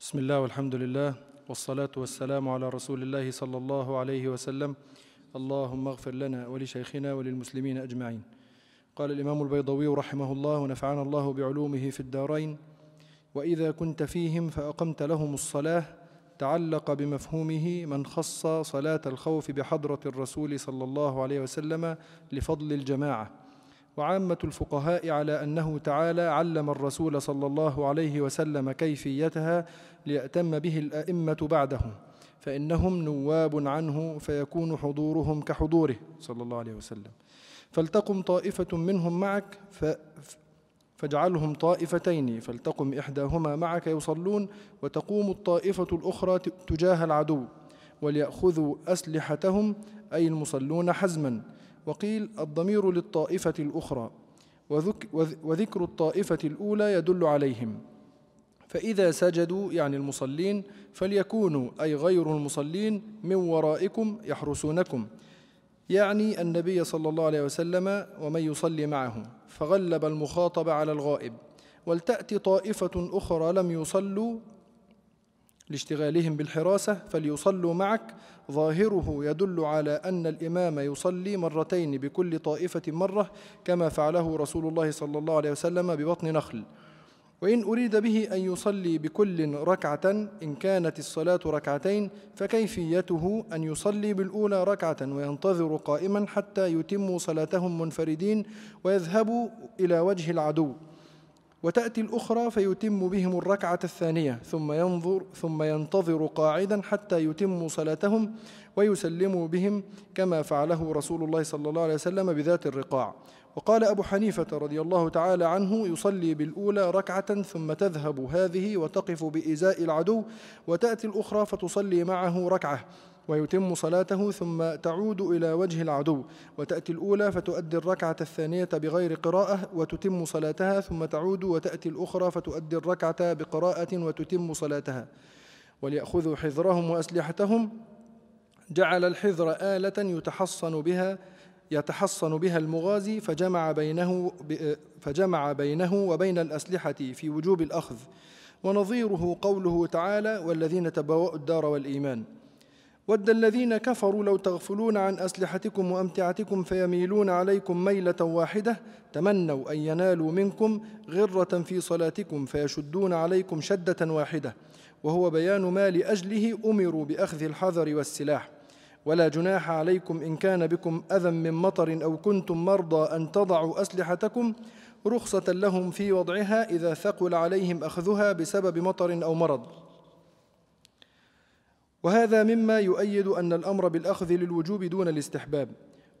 بسم الله والحمد لله والصلاة والسلام على رسول الله صلى الله عليه وسلم اللهم اغفر لنا ولشيخنا وللمسلمين أجمعين قال الإمام البيضوي رحمه الله ونفعنا الله بعلومه في الدارين وإذا كنت فيهم فأقمت لهم الصلاة تعلق بمفهومه من خص صلاة الخوف بحضرة الرسول صلى الله عليه وسلم لفضل الجماعة. وعامة الفقهاء على أنه تعالى علم الرسول صلى الله عليه وسلم كيفيتها ليأتم به الأئمة بعده فإنهم نواب عنه فيكون حضورهم كحضوره صلى الله عليه وسلم. فلتقم طائفة منهم معك ف فاجعلهم طائفتين فلتقم إحداهما معك يصلون وتقوم الطائفة الأخرى تجاه العدو وليأخذوا أسلحتهم أي المصلون حزما. وقيل الضمير للطائفة الأخرى وذك وذكر الطائفة الأولى يدل عليهم. فإذا سجدوا يعني المصلين فليكونوا أي غير المصلين من ورائكم يحرسونكم. يعني النبي صلى الله عليه وسلم ومن يصلي معه فغلب المخاطب على الغائب ولتأتي طائفة أخرى لم يصلوا لاشتغالهم بالحراسة فليصلوا معك. ظاهره يدل على أن الإمام يصلي مرتين بكل طائفة مرة كما فعله رسول الله صلى الله عليه وسلم ببطن نخل. وإن أريد به أن يصلي بكل ركعة إن كانت الصلاة ركعتين فكيفيته أن يصلي بالأولى ركعة وينتظر قائما حتى يتموا صلاتهم منفردين ويذهبوا إلى وجه العدو. وتأتي الأخرى فيتم بهم الركعة الثانية ثم ينظر ثم ينتظر قاعدا حتى يتموا صلاتهم ويسلموا بهم كما فعله رسول الله صلى الله عليه وسلم بذات الرقاع. وقال أبو حنيفة رضي الله تعالى عنه يصلي بالأولى ركعة ثم تذهب هذه وتقف بإزاء العدو وتأتي الأخرى فتصلي معه ركعة ويتم صلاته ثم تعود إلى وجه العدو وتأتي الأولى فتؤدي الركعة الثانية بغير قراءة وتتم صلاتها ثم تعود وتأتي الأخرى فتؤدي الركعة بقراءة وتتم صلاتها وليأخذوا حذرهم وأسلحتهم. جعل الحذر آلة يتحصن بها يتحصن بها المغازي فجمع بينه فجمع بينه وبين الأسلحة في وجوب الأخذ. ونظيره قوله تعالى والذين تبوأوا الدار والإيمان ود الذين كفروا لو تغفلون عن أسلحتكم وأمتعتكم فيميلون عليكم ميلة واحدة تمنوا أن ينالوا منكم غرة في صلاتكم فيشدون عليكم شدة واحدة وهو بيان ما لأجله أمروا بأخذ الحذر والسلاح. ولا جناح عليكم إن كان بكم أذى من مطر أو كنتم مرضى أن تضعوا أسلحتكم رخصة لهم في وضعها إذا ثقل عليهم أخذها بسبب مطر أو مرض. وهذا مما يؤيد أن الأمر بالأخذ للوجوب دون الاستحباب.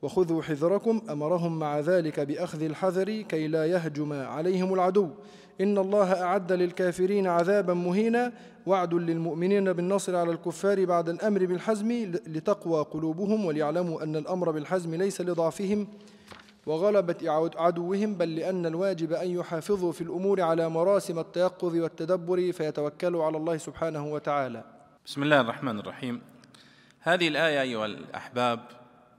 وخذوا حذركم أمرهم مع ذلك بأخذ الحذر كي لا يهجم عليهم العدو. إن الله أعد للكافرين عذابا مهينا وعد للمؤمنين بالنصر على الكفار بعد الأمر بالحزم لتقوى قلوبهم وليعلموا أن الأمر بالحزم ليس لضعفهم وغلبة عدوهم بل لأن الواجب أن يحافظوا في الأمور على مراسم التيقظ والتدبر فيتوكلوا على الله سبحانه وتعالى. بسم الله الرحمن الرحيم. هذه الآية أيها الأحباب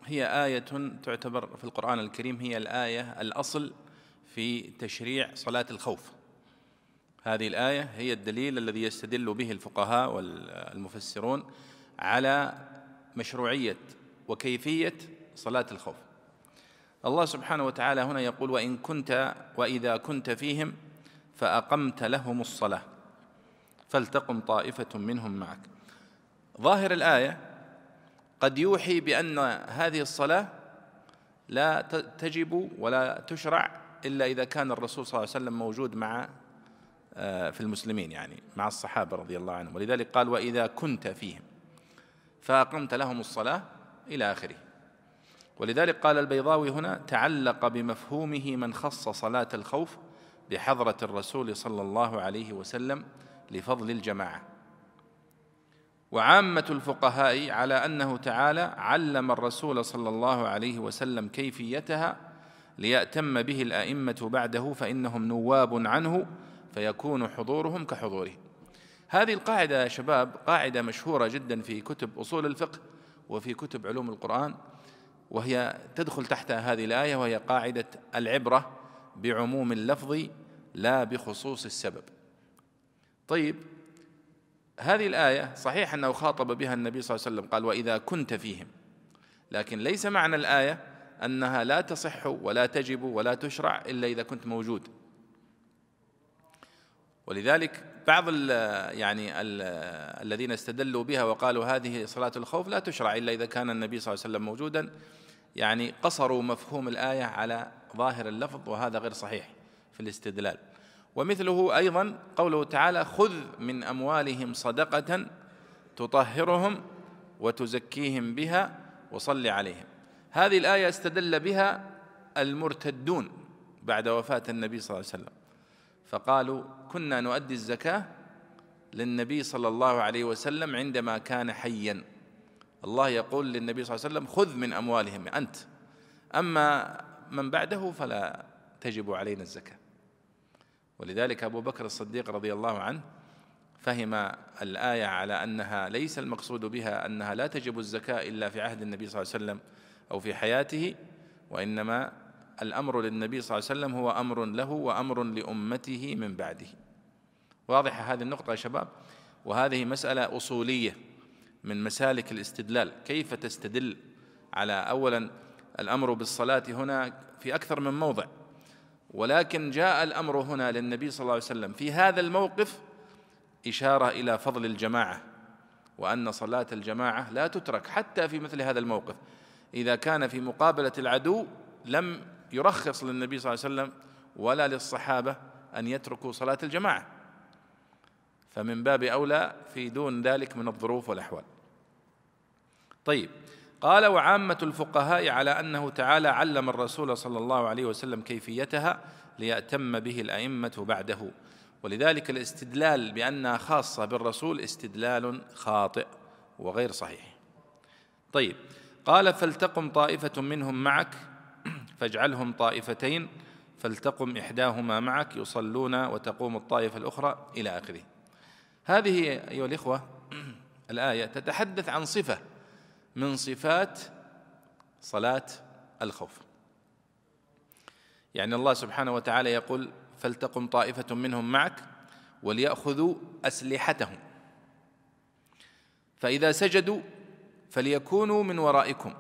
هي آية تعتبر في القرآن الكريم هي الآية الأصل في تشريع صلاة الخوف. هذه الآية هي الدليل الذي يستدل به الفقهاء والمفسرون على مشروعية وكيفية صلاة الخوف. الله سبحانه وتعالى هنا يقول وإن كنت وإذا كنت فيهم فأقمت لهم الصلاة فلتقم طائفة منهم معك. ظاهر الآية قد يوحي بأن هذه الصلاة لا تجب ولا تشرع إلا إذا كان الرسول صلى الله عليه وسلم موجود مع في المسلمين يعني مع الصحابة رضي الله عنهم. ولذلك قال وإذا كنت فيهم فأقمت لهم الصلاة إلى آخره. ولذلك قال البيضاوي هنا تعلق بمفهومه من خص صلاة الخوف بحضرة الرسول صلى الله عليه وسلم لفضل الجماعة. وعامة الفقهاء على أنه تعالى علم الرسول صلى الله عليه وسلم كيفيتها ليأتم به الأئمة بعده فإنهم نواب عنه فيكون حضورهم كحضوره. هذه القاعدة يا شباب قاعدة مشهورة جدا في كتب أصول الفقه وفي كتب علوم القرآن وهي تدخل تحت هذه الآية وهي قاعدة العبرة بعموم اللفظ لا بخصوص السبب. طيب هذه الآية صحيح أنه خاطب بها النبي صلى الله عليه وسلم قال وإذا كنت فيهم. لكن ليس معنى الآية أنها لا تصح ولا تجب ولا تشرع إلا إذا كنت موجود. ولذلك بعض ال يعني ال الذين استدلوا بها وقالوا هذه صلاة الخوف لا تشرع إلا إذا كان النبي صلى الله عليه وسلم موجودا يعني قصروا مفهوم الآية على ظاهر اللفظ وهذا غير صحيح في الاستدلال. ومثله أيضا قوله تعالى خذ من أموالهم صدقة تطهرهم وتزكيهم بها وصل عليهم. هذه الآية استدل بها المرتدون بعد وفاة النبي صلى الله عليه وسلم. فقالوا كنا نؤدي الزكاة للنبي صلى الله عليه وسلم عندما كان حيا. الله يقول للنبي صلى الله عليه وسلم خذ من أموالهم أنت. أما من بعده فلا تجب علينا الزكاة. ولذلك أبو بكر الصديق رضي الله عنه فهم الآية على أنها ليس المقصود بها أنها لا تجب الزكاة إلا في عهد النبي صلى الله عليه وسلم أو في حياته وإنما الأمر للنبي صلى الله عليه وسلم هو أمر له وأمر لأمته من بعده. واضحة هذه النقطة يا شباب. وهذه مسألة أصولية من مسالك الاستدلال. كيف تستدل على أولا الأمر بالصلاة هنا في أكثر من موضع؟ ولكن جاء الأمر هنا للنبي صلى الله عليه وسلم. في هذا الموقف إشارة إلى فضل الجماعة وأن صلاة الجماعة لا تترك حتى في مثل هذا الموقف. إذا كان في مقابلة العدو لم يرخص للنبي صلى الله عليه وسلم ولا للصحابة أن يتركوا صلاة الجماعة. فمن باب أولى في دون ذلك من الظروف والأحوال. طيب قال وعامة الفقهاء على أنه تعالى علم الرسول صلى الله عليه وسلم كيفيتها ليأتم به الأئمة بعده. ولذلك الاستدلال بأنها خاصة بالرسول استدلال خاطئ وغير صحيح. طيب قال فلتقم طائفة منهم معك فاجعلهم طائفتين فلتقم إحداهما معك يصلون وتقوم الطائفة الأخرى إلى آخره. هذه أيها الإخوة الآية تتحدث عن صفة من صفات صلاة الخوف. يعني الله سبحانه وتعالى يقول فلتقم طائفة منهم معك وليأخذوا أسلحتهم. فإذا سجدوا فليكونوا من ورائكم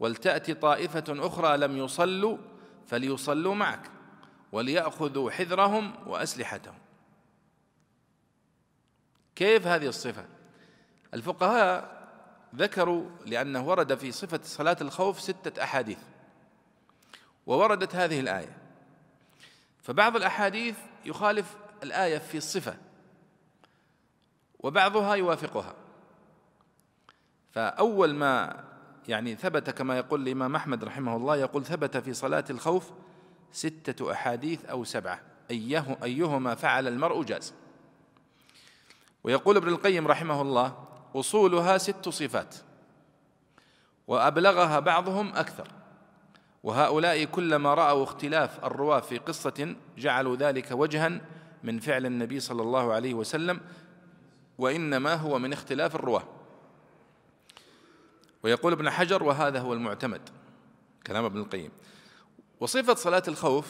ولتأتي طائفة أخرى لم يصلوا فليصلوا معك وليأخذوا حذرهم وأسلحتهم. كيف هذه الصفة؟ الفقهاء ذكروا لأنه ورد في صفة صلاة الخوف ستة أحاديث ووردت هذه الآية. فبعض الأحاديث يخالف الآية في الصفة وبعضها يوافقها. فأول ما يعني ثبت كما يقول الإمام أحمد رحمه الله يقول ثبت في صلاة الخوف ستة أحاديث أو سبعة. أيه أيهما فعل المرء جاز. ويقول ابن القيم رحمه الله أصولها ست صفات وأبلغها بعضهم أكثر وهؤلاء كلما رأوا اختلاف الرواة في قصة جعلوا ذلك وجها من فعل النبي صلى الله عليه وسلم وإنما هو من اختلاف الرواة. ويقول ابن حجر وهذا هو المعتمد كلام ابن القيم وصفة صلاة الخوف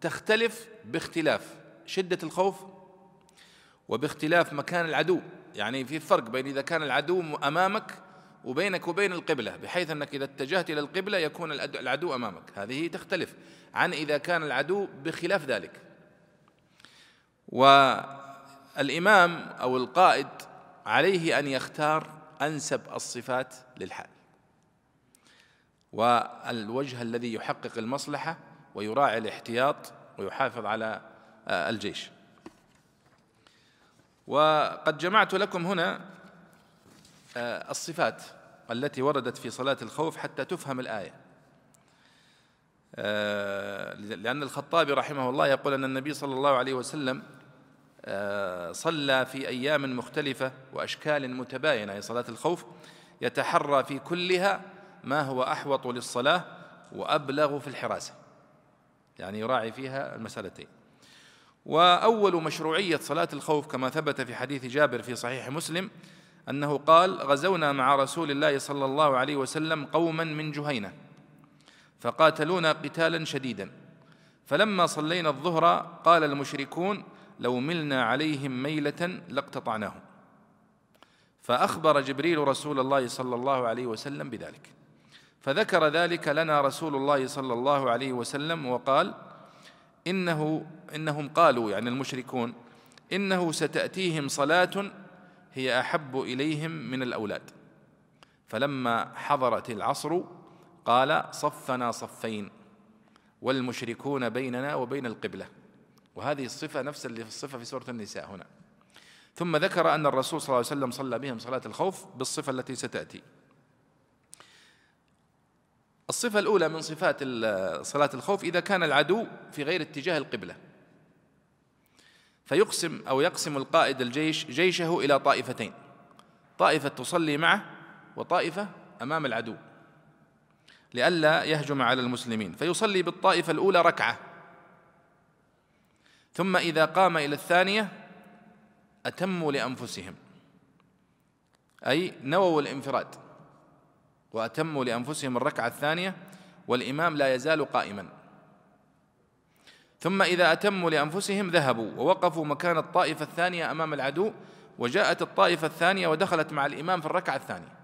تختلف باختلاف شدة الخوف وباختلاف مكان العدو. يعني في فرق بين إذا كان العدو أمامك وبينك وبين القبلة بحيث أنك إذا اتجهت إلى القبلة يكون العدو أمامك. هذه تختلف عن إذا كان العدو بخلاف ذلك. والإمام أو القائد عليه أن يختار أنسب الصفات للحال. والوجه الذي يحقق المصلحة ويراعي الاحتياط ويحافظ على الجيش. وقد جمعت لكم هنا آه، الصفات التي وردت في صلاة الخوف حتى تفهم الآية. آه، لأن الخطابي رحمه الله يقول أن النبي صلى الله عليه وسلم آه، صلى في أيام مختلفة وأشكال متباينة. هي صلاة الخوف يتحرى في كلها ما هو أحوط للصلاة وأبلغ في الحراسة. يعني يراعي فيها المسألتين. وأول مشروعية صلاة الخوف كما ثبت في حديث جابر في صحيح مسلم أنه قال غزونا مع رسول الله صلى الله عليه وسلم قوما من جهينة فقاتلونا قتالا شديدا. فلما صلينا الظهر قال المشركون لو ملنا عليهم ميلة لاقتطعناهم. فأخبر جبريل رسول الله صلى الله عليه وسلم بذلك. فذكر ذلك لنا رسول الله صلى الله عليه وسلم وقال إنه إنهم قالوا يعني المشركون إنه ستأتيهم صلاة هي أحب إليهم من الأولاد. فلما حضرت العصر قال صفنا صفين والمشركون بيننا وبين القبلة. وهذه الصفة نفس اللي في الصفة في سورة النساء هنا. ثم ذكر أن الرسول صلى الله عليه وسلم صلى بهم صلاة الخوف بالصفة التي ستأتي. الصفة الأولى من صفات صلاة الخوف إذا كان العدو في غير اتجاه القبلة. فيقسم أو يقسم القائد الجيش جيشه إلى طائفتين. طائفة تصلي معه وطائفة أمام العدو. لئلا يهجم على المسلمين. فيصلي بالطائفة الأولى ركعة. ثم إذا قام إلى الثانية أتموا لأنفسهم. أي نووا الانفراد. وأتموا لأنفسهم الركعة الثانية والإمام لا يزال قائما. ثم إذا أتموا لأنفسهم ذهبوا ووقفوا مكان الطائفة الثانية أمام العدو وجاءت الطائفة الثانية ودخلت مع الإمام في الركعة الثانية.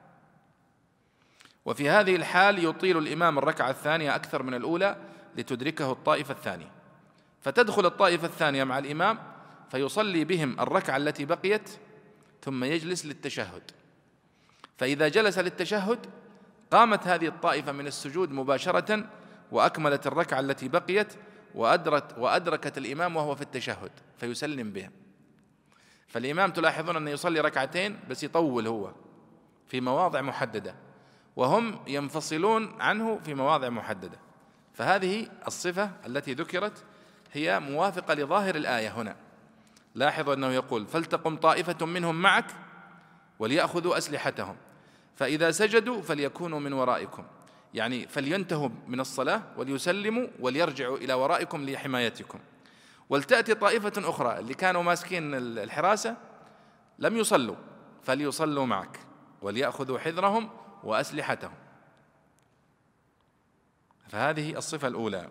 وفي هذه الحال يطيل الإمام الركعة الثانية أكثر من الأولى لتدركه الطائفة الثانية. فتدخل الطائفة الثانية مع الإمام فيصلي بهم الركعة التي بقيت ثم يجلس للتشهد. فإذا جلس للتشهد قامت هذه الطائفة من السجود مباشرة وأكملت الركعة التي بقيت وأدرت وأدركت الإمام وهو في التشهد فيسلم بهم فالإمام تلاحظون أنه يصلي ركعتين بس يطول هو في مواضع محددة وهم ينفصلون عنه في مواضع محددة. فهذه الصفة التي ذكرت هي موافقة لظاهر الآية هنا. لاحظوا أنه يقول فلتقم طائفة منهم معك وليأخذوا أسلحتهم. فإذا سجدوا فليكونوا من ورائكم. يعني فلينتهوا من الصلاة وليسلموا وليرجعوا إلى ورائكم لحمايتكم. ولتأتي طائفة أخرى اللي كانوا ماسكين الحراسة لم يصلوا فليصلوا معك وليأخذوا حذرهم وأسلحتهم. فهذه الصفة الأولى.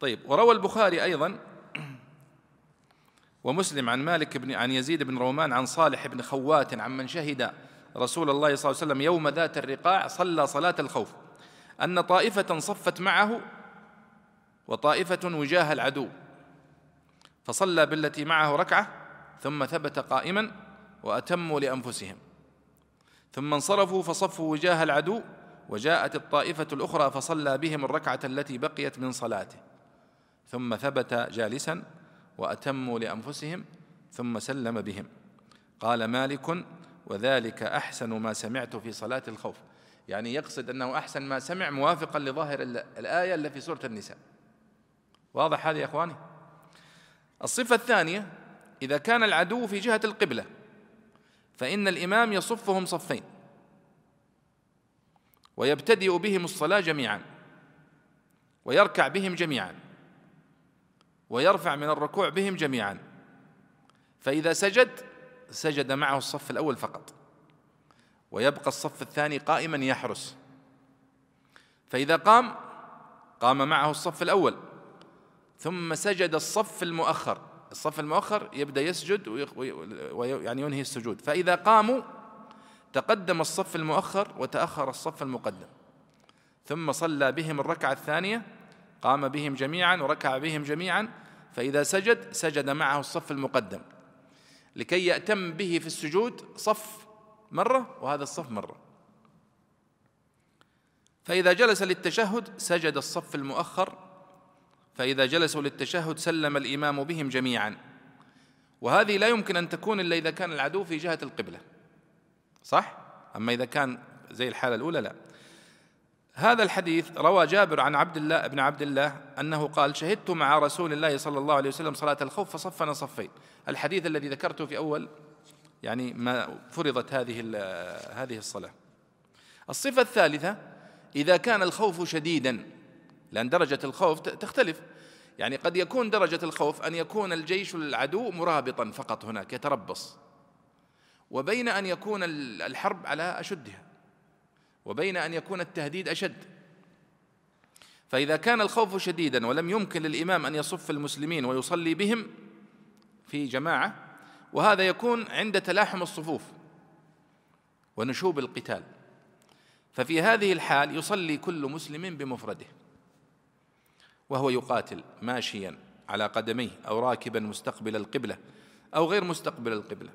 طيب وروى البخاري أيضا ومسلم عن مالك بن عن يزيد بن رومان عن صالح بن خوات عن من شهد رسول الله صلى الله عليه وسلم يوم ذات الرقاع صلى صلاة الخوف. أن طائفة صفت معه وطائفة وجاه العدو. فصلى بالتي معه ركعة ثم ثبت قائما وأتموا لأنفسهم. ثم انصرفوا فصفوا وجاه العدو وجاءت الطائفة الأخرى فصلى بهم الركعة التي بقيت من صلاته. ثم ثبت جالسا وأتموا لأنفسهم ثم سلم بهم. قال مالك وذلك أحسن ما سمعت في صلاة الخوف. يعني يقصد أنه أحسن ما سمع موافقا لظاهر الآية اللي في سورة النساء. واضح هذا يا إخواني؟ الصفة الثانية إذا كان العدو في جهة القبلة فإن الإمام يصفهم صفين. ويبتدئ بهم الصلاة جميعا ويركع بهم جميعا ويرفع من الركوع بهم جميعا. فإذا سجد سجد معه الصف الأول فقط ويبقى الصف الثاني قائما يحرس. فإذا قام قام معه الصف الأول ثم سجد الصف المؤخر. الصف المؤخر يبدأ يسجد ويعني ينهي السجود. فإذا قاموا تقدم الصف المؤخر وتأخر الصف المقدم. ثم صلى بهم الركعة الثانية قام بهم جميعا وركع بهم جميعا. فإذا سجد سجد معه الصف المقدم. لكي يأتم به في السجود صف مرة وهذا الصف مرة. فإذا جلس للتشهد سجد الصف المؤخر فإذا جلسوا للتشهد سلم الإمام بهم جميعا. وهذه لا يمكن أن تكون إلا إذا كان العدو في جهة القبلة. صح؟ أما إذا كان زي الحالة الأولى لا. هذا الحديث روى جابر عن عبد الله بن عبد الله أنه قال شهدت مع رسول الله صلى الله عليه وسلم صلاة الخوف فصفنا صفين. الحديث الذي ذكرته في أول يعني ما فرضت هذه هذه الصلاة. الصفة الثالثة إذا كان الخوف شديدا لأن درجة الخوف تختلف. يعني قد يكون درجة الخوف أن يكون الجيش العدو مرابطا فقط هناك يتربص. وبين أن يكون الحرب على أشدها. وبين أن يكون التهديد أشد. فإذا كان الخوف شديدا ولم يمكن للإمام أن يصف المسلمين ويصلي بهم في جماعة وهذا يكون عند تلاحم الصفوف ونشوب القتال. ففي هذه الحال يصلي كل مسلم بمفرده وهو يقاتل ماشيا على قدميه أو راكبا مستقبل القبلة أو غير مستقبل القبلة.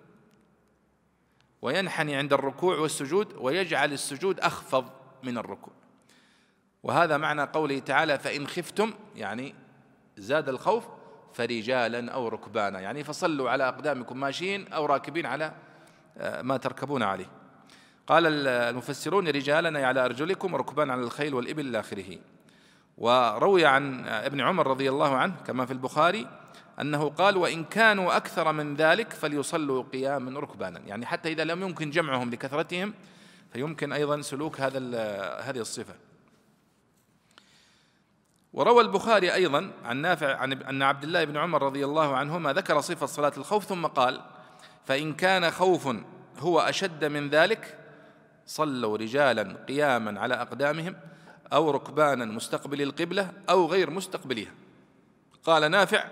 وينحني عند الركوع والسجود ويجعل السجود أخفض من الركوع. وهذا معنى قوله تعالى فإن خفتم يعني زاد الخوف فرجالا أو ركبانا. يعني فصلوا على أقدامكم ماشيين أو راكبين على آه، ما تركبون عليه. قال المفسرون رجالا على أرجلكم وركبان على الخيل والإبل إلى آخره. وروي عن ابن عمر رضي الله عنه كما في البخاري أنه قال وإن كانوا أكثر من ذلك فليصلوا قياما ركبانا. يعني حتى إذا لم يمكن جمعهم لكثرتهم فيمكن أيضا سلوك هذا هذه الصفة. وروى البخاري أيضا عن نافع عن أن عبد الله بن عمر رضي الله عنهما ذكر صفة صلاة الخوف ثم قال فإن كان خوف هو أشد من ذلك صلوا رجالا قياما على أقدامهم أو ركبانا مستقبل القبلة أو غير مستقبلها. قال نافع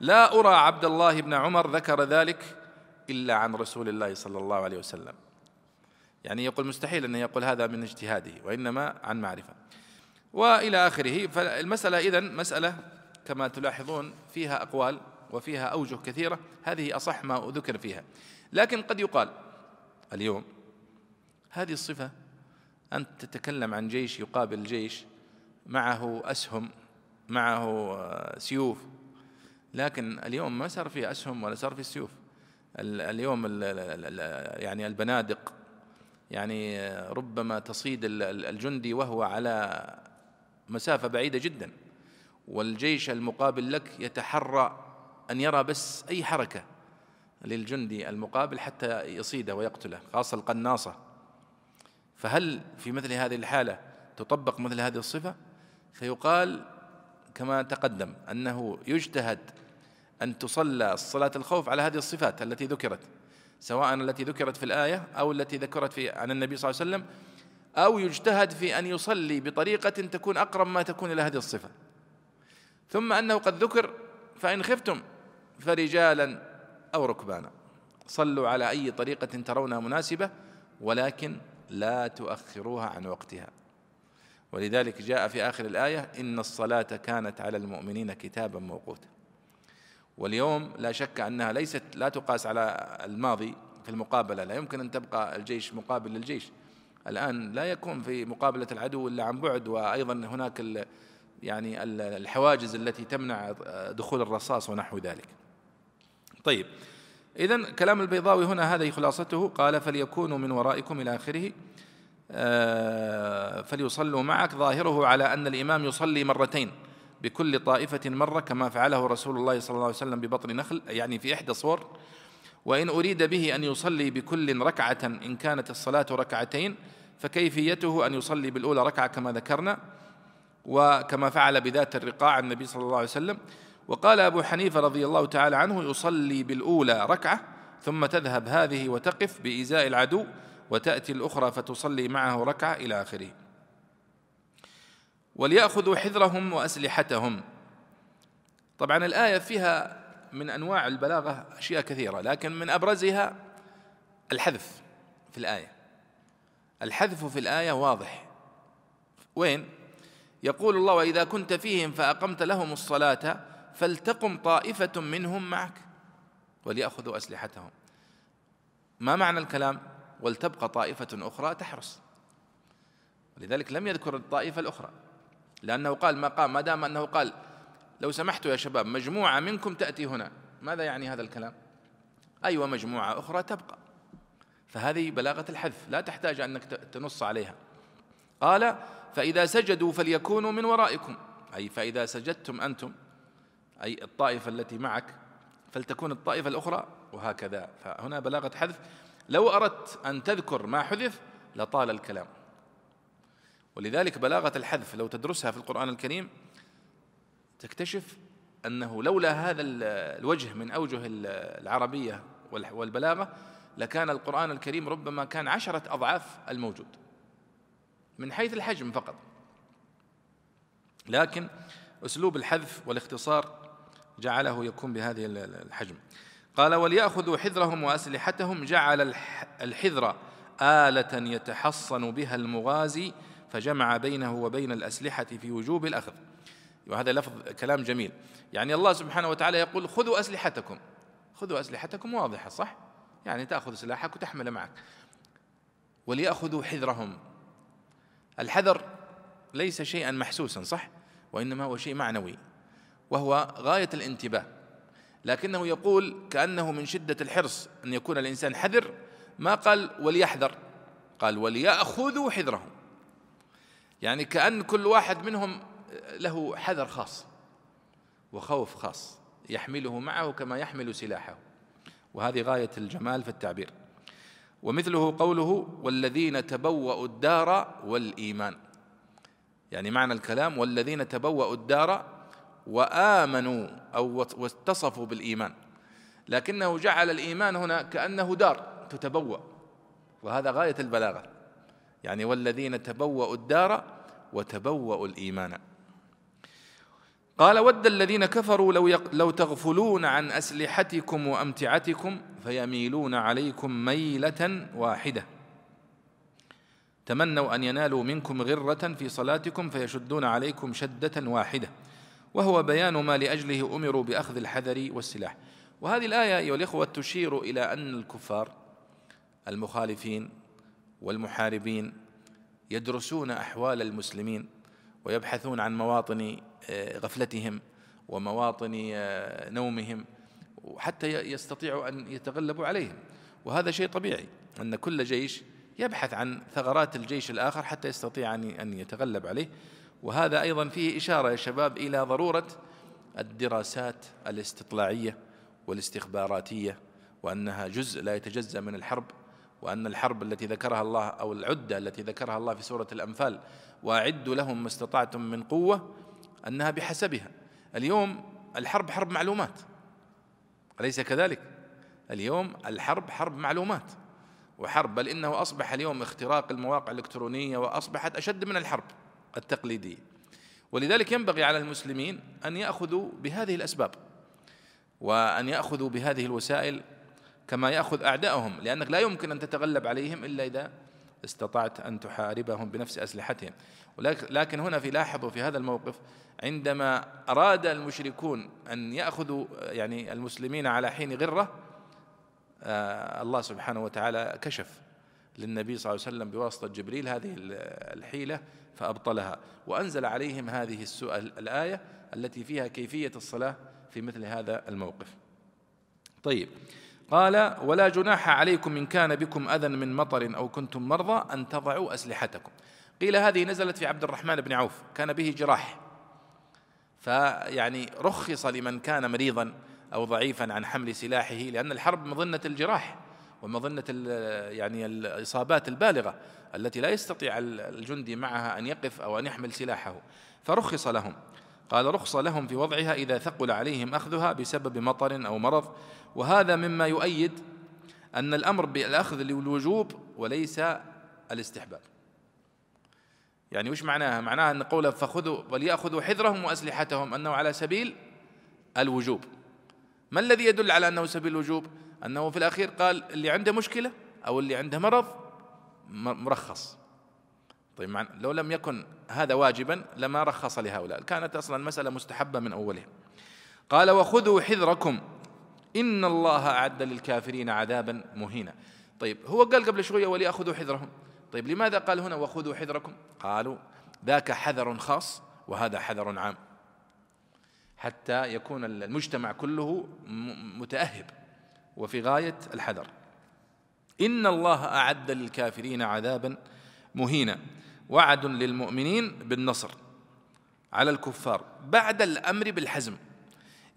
لا أرى عبد الله بن عمر ذكر ذلك إلا عن رسول الله صلى الله عليه وسلم. يعني يقول مستحيل أن يقول هذا من اجتهاده وإنما عن معرفة. وإلى آخره فالمسألة اذا مسألة كما تلاحظون فيها أقوال وفيها أوجه كثيرة هذه أصح ما ذكر فيها. لكن قد يقال اليوم هذه الصفة أنت تتكلم عن جيش يقابل جيش معه أسهم معه سيوف لكن اليوم ما صار في أسهم ولا صار في سيوف. اليوم يعني البنادق يعني ربما تصيد الجندي وهو على مسافة بعيدة جدا والجيش المقابل لك يتحرى أن يرى بس أي حركة للجندي المقابل حتى يصيده ويقتله خاصة القناصة. فهل في مثل هذه الحالة تطبق مثل هذه الصفة؟ فيقال كما تقدم أنه يجتهد أن تصلى صلاة الخوف على هذه الصفات التي ذكرت سواء التي ذكرت في الآية أو التي ذكرت في عن النبي صلى الله عليه وسلم أو يجتهد في أن يصلي بطريقة تكون أقرب ما تكون إلى هذه الصفة. ثم أنه قد ذكر فإن خفتم فرجالا أو ركبانا. صلوا على أي طريقة ترونها مناسبة ولكن لا تؤخروها عن وقتها. ولذلك جاء في آخر الآية إن الصلاة كانت على المؤمنين كتابا موقوتا. واليوم لا شك أنها ليست لا تقاس على الماضي في المقابلة لا يمكن أن تبقى الجيش مقابل للجيش. الآن لا يكون في مقابلة العدو إلا عن بعد وأيضا هناك يعني الحواجز التي تمنع دخول الرصاص ونحو ذلك. طيب إذا كلام البيضاوي هنا هذه خلاصته. قال فليكونوا من ورائكم إلى آخره. آه، فليصلوا معك. ظاهره على أن الإمام يصلي مرتين. بكل طائفة مرة كما فعله رسول الله صلى الله عليه وسلم ببطن نخل يعني في إحدى صور. وإن أريد به أن يصلي بكل ركعة إن كانت الصلاة ركعتين فكيفيته أن يصلي بالأولى ركعة كما ذكرنا وكما فعل بذات الرقاع النبي صلى الله عليه وسلم. وقال أبو حنيفة رضي الله تعالى عنه يصلي بالأولى ركعة ثم تذهب هذه وتقف بإزاء العدو وتأتي الأخرى فتصلي معه ركعة إلى آخره. وليأخذوا حذرهم وأسلحتهم. طبعا الآية فيها من أنواع البلاغة أشياء كثيرة لكن من أبرزها الحذف في الآية. الحذف في الآية واضح. وين؟ يقول الله وإذا كنت فيهم فأقمت لهم الصلاة فلتقم طائفة منهم معك وليأخذوا أسلحتهم. ما معنى الكلام؟ ولتبقى طائفة أخرى تحرس. لذلك لم يذكر الطائفة الأخرى. لأنه قال ما قام ما دام أنه قال لو سمحتوا يا شباب مجموعة منكم تأتي هنا. ماذا يعني هذا الكلام؟ أيوة مجموعة أخرى تبقى. فهذه بلاغة الحذف لا تحتاج أنك تنص عليها. قال فإذا سجدوا فليكونوا من ورائكم. أي فإذا سجدتم أنتم أي الطائفة التي معك فلتكون الطائفة الأخرى وهكذا. فهنا بلاغة حذف. لو أردت أن تذكر ما حذف لطال الكلام. ولذلك بلاغة الحذف لو تدرسها في القرآن الكريم تكتشف أنه لولا هذا الوجه من أوجه العربية والبلاغة لكان القرآن الكريم ربما كان عشرة أضعاف الموجود. من حيث الحجم فقط. لكن أسلوب الحذف والاختصار جعله يكون بهذه الحجم. قال وليأخذوا حذرهم وأسلحتهم جعل الحذر آلة يتحصن بها المغازي فجمع بينه وبين الأسلحة في وجوب الأخذ. وهذا لفظ كلام جميل. يعني الله سبحانه وتعالى يقول خذوا أسلحتكم. خذوا أسلحتكم واضحة صح؟ يعني تأخذ سلاحك وتحمله معك. وليأخذوا حذرهم. الحذر ليس شيئا محسوسا صح؟ وإنما هو شيء معنوي وهو غاية الانتباه. لكنه يقول كأنه من شدة الحرص أن يكون الإنسان حذر ما قال وليحذر؟ قال وليأخذوا حذرهم. يعني كأن كل واحد منهم له حذر خاص وخوف خاص يحمله معه كما يحمل سلاحه. وهذه غاية الجمال في التعبير. ومثله قوله والذين تبوأوا الدار والإيمان يعني معنى الكلام والذين تبوأوا الدار وآمنوا أو واتصفوا بالإيمان. لكنه جعل الإيمان هنا كأنه دار تتبوأ. وهذا غاية البلاغة. يعني والذين تبوأوا الدار وتبوأوا الإيمان. قال ود الذين كفروا لو, يق لو تغفلون عن أسلحتكم وأمتعتكم فيميلون عليكم ميلة واحدة. تمنوا أن ينالوا منكم غرة في صلاتكم فيشدون عليكم شدة واحدة. وهو بيان ما لأجله أمروا بأخذ الحذر والسلاح. وهذه الآية أيها الإخوة تشير إلى أن الكفار المخالفين والمحاربين يدرسون أحوال المسلمين ويبحثون عن مواطن آه، غفلتهم ومواطن آه، نومهم وحتى يستطيعوا أن يتغلبوا عليهم. وهذا شيء طبيعي أن كل جيش يبحث عن ثغرات الجيش الآخر حتى يستطيع أن يتغلب عليه. وهذا أيضا فيه إشارة يا شباب إلى ضرورة الدراسات الاستطلاعية والاستخباراتية وأنها جزء لا يتجزأ من الحرب. وأن الحرب التي ذكرها الله أو العدة التي ذكرها الله في سورة الأنفال وأعدوا لهم ما استطعتم من قوة أنها بحسبها. اليوم الحرب حرب معلومات. أليس كذلك؟ اليوم الحرب حرب معلومات. وحرب بل إنه أصبح اليوم اختراق المواقع الإلكترونية وأصبحت أشد من الحرب التقليدية. ولذلك ينبغي على المسلمين أن يأخذوا بهذه الأسباب. وأن يأخذوا بهذه الوسائل كما يأخذ أعدائهم لأنك لا يمكن أن تتغلب عليهم إلا إذا استطعت أن تحاربهم بنفس أسلحتهم. لكن هنا في لاحظوا في هذا الموقف عندما أراد المشركون أن يأخذوا يعني المسلمين على حين غرة آه، الله سبحانه وتعالى كشف للنبي صلى الله عليه وسلم بواسطة جبريل هذه الحيلة فأبطلها. وأنزل عليهم هذه الآية التي فيها كيفية الصلاة في مثل هذا الموقف. طيب قال ولا جناح عليكم إن كان بكم أذى من مطر أو كنتم مرضى أن تضعوا أسلحتكم. قيل هذه نزلت في عبد الرحمن بن عوف. كان به جراح. فيعني رخص لمن كان مريضا أو ضعيفا عن حمل سلاحه لأن الحرب مظنة الجراح ومظنة يعني الإصابات البالغة التي لا يستطيع الجندي معها أن يقف أو أن يحمل سلاحه. فرخص لهم. قال رخص لهم في وضعها إذا ثقل عليهم أخذها بسبب مطر أو مرض. وهذا مما يؤيد أن الأمر بالأخذ للوجوب وليس الاستحباب. يعني وش معناها؟ معناها أن قوله فخذوا وليأخذوا حذرهم وأسلحتهم أنه على سبيل الوجوب. ما الذي يدل على أنه سبيل الوجوب؟ أنه في الأخير قال اللي عنده مشكلة أو اللي عنده مرض مرخص. طيب لو لم يكن هذا واجبا لما رخص لهؤلاء. كانت أصلا المسألة مستحبة من أولها قال وخذوا حذركم. إن الله أعد للكافرين عذابا مهينا. طيب هو قال قبل شوية وليأخذوا حذرهم. طيب لماذا قال هنا وخذوا حذركم قالوا ذاك حذر خاص وهذا حذر عام. حتى يكون المجتمع كله متأهب وفي غاية الحذر. إن الله أعد للكافرين عذابا مهينا. وعد للمؤمنين بالنصر على الكفار بعد الأمر بالحزم.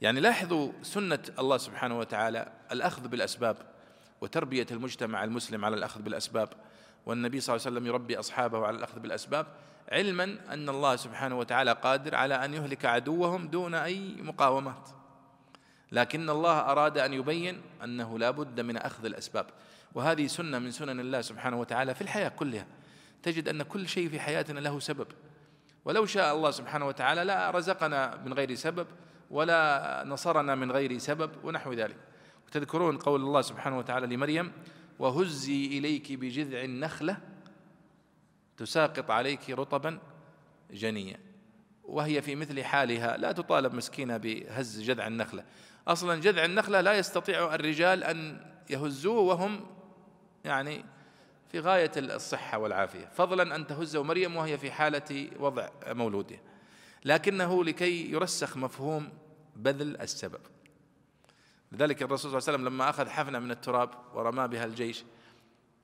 يعني لاحظوا سنة الله سبحانه وتعالى الأخذ بالأسباب وتربية المجتمع المسلم على الأخذ بالأسباب والنبي صلى الله عليه وسلم يربي أصحابه على الأخذ بالأسباب علما أن الله سبحانه وتعالى قادر على أن يهلك عدوهم دون أي مقاومات. لكن الله أراد أن يبين أنه لا بد من أخذ الأسباب وهذه سنة من سنن الله سبحانه وتعالى في الحياة كلها. تجد أن كل شيء في حياتنا له سبب. ولو شاء الله سبحانه وتعالى لا رزقنا من غير سبب ولا نصرنا من غير سبب ونحو ذلك. وتذكرون قول الله سبحانه وتعالى لمريم وهزي إليك بجذع النخلة تساقط عليك رطبا جنيا. وهي في مثل حالها لا تطالب مسكينة بهز جذع النخلة. أصلا جذع النخلة لا يستطيع الرجال أن يهزوه وهم يعني في غاية الصحة والعافية. فضلا أن تهزه مريم وهي في حالة وضع مولودها لكنه لكي يرسخ مفهوم بذل السبب. لذلك الرسول صلى الله عليه وسلم لما أخذ حفنة من التراب ورمى بها الجيش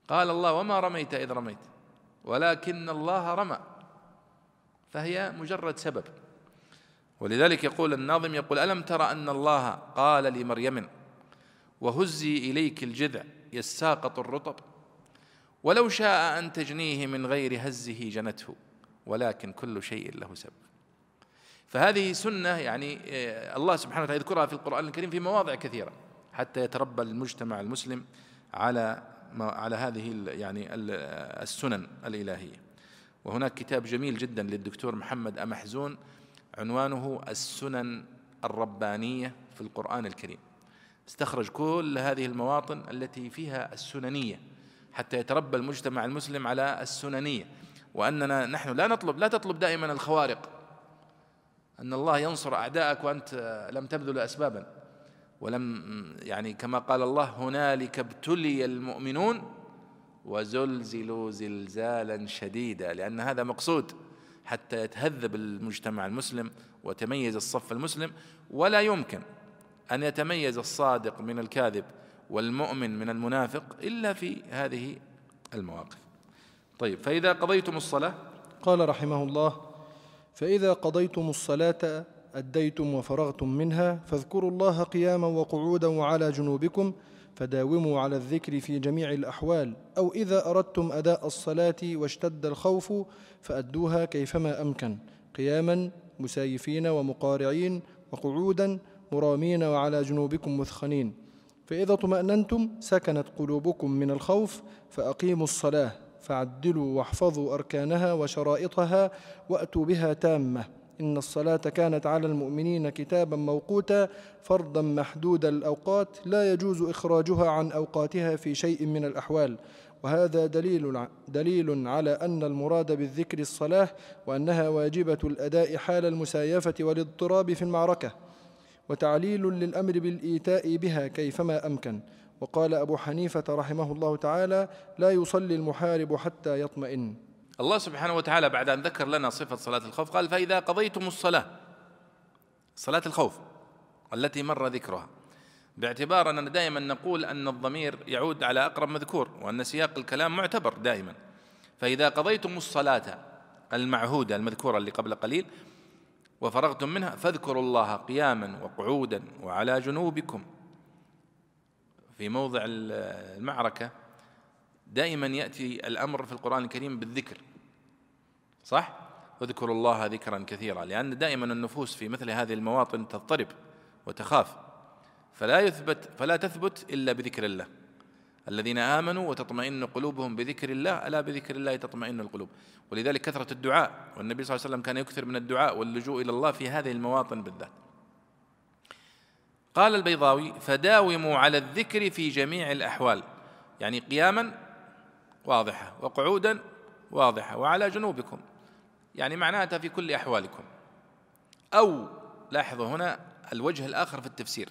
قال الله وما رميت إذ رميت ولكن الله رمى. فهي مجرد سبب. ولذلك يقول الناظم يقول ألم ترى أن الله قال لمريم وهزي إليك الجذع يساقط الرطب؟ ولو شاء أن تجنيه من غير هزه جنته ولكن كل شيء له سبب. فهذه سنة يعني آه، الله سبحانه وتعالى يذكرها في القرآن الكريم في مواضع كثيرة حتى يتربى المجتمع المسلم على على هذه يعني السنن الإلهية. وهناك كتاب جميل جدا للدكتور محمد أمحزون عنوانه السنن الربانية في القرآن الكريم. استخرج كل هذه المواطن التي فيها السننية. حتى يتربى المجتمع المسلم على السننية. وأننا نحن لا نطلب لا تطلب دائما الخوارق أن الله ينصر أعداءك وأنت لم تبذل أسبابا. ولم يعني كما قال الله هنالك ابتلي المؤمنون وزلزلوا زلزالا شديدا لأن هذا مقصود حتى يتهذب المجتمع المسلم وتميز الصف المسلم. ولا يمكن أن يتميز الصادق من الكاذب والمؤمن من المنافق إلا في هذه المواقف. طيب فإذا قضيتم الصلاة؟ قال رحمه الله فإذا قضيتم الصلاة أديتم وفرغتم منها فاذكروا الله قياما وقعودا وعلى جنوبكم فداوموا على الذكر في جميع الأحوال أو إذا أردتم أداء الصلاة واشتد الخوف فأدوها كيفما أمكن قياما مسايفين ومقارعين وقعودا مرامين وعلى جنوبكم مثخنين. فإذا اطمأننتم سكنت قلوبكم من الخوف فأقيموا الصلاة فعدلوا واحفظوا أركانها وشرائطها وأتوا بها تامة. إن الصلاة كانت على المؤمنين كتابا موقوتا فرضا محدود الأوقات لا يجوز إخراجها عن أوقاتها في شيء من الأحوال. وهذا دليل دليل على أن المراد بالذكر الصلاة وأنها واجبة الأداء حال المسايفة والاضطراب في المعركة. وتعليل للأمر بالإيتاء بها كيفما أمكن. وقال أبو حنيفة رحمه الله تعالى لا يصلي المحارب حتى يطمئن. الله سبحانه وتعالى بعد أن ذكر لنا صفة صلاة الخوف قال فإذا قضيتم الصلاة صلاة الخوف التي مر ذكرها. باعتبار أننا دائما نقول أن الضمير يعود على أقرب مذكور وأن سياق الكلام معتبر دائما. فإذا قضيتم الصلاة المعهودة المذكورة اللي قبل قليل وفرغتم منها فاذكروا الله قياما وقعودا وعلى جنوبكم في موضع المعركة دائما يأتي الأمر في القرآن الكريم بالذكر صح؟ اذكروا الله ذكرا كثيرا لأن دائما النفوس في مثل هذه المواطن تضطرب وتخاف فلا يثبت فلا تثبت إلا بذكر الله الذين آمنوا وتطمئن قلوبهم بذكر الله ألا بذكر الله تطمئن القلوب. ولذلك كثرة الدعاء والنبي صلى الله عليه وسلم كان يكثر من الدعاء واللجوء إلى الله في هذه المواطن بالذات. قال البيضاوي فداوموا على الذكر في جميع الأحوال. يعني قياما واضحة وقعودا واضحة وعلى جنوبكم. يعني معناتها في كل أحوالكم. أو لاحظوا هنا الوجه الآخر في التفسير.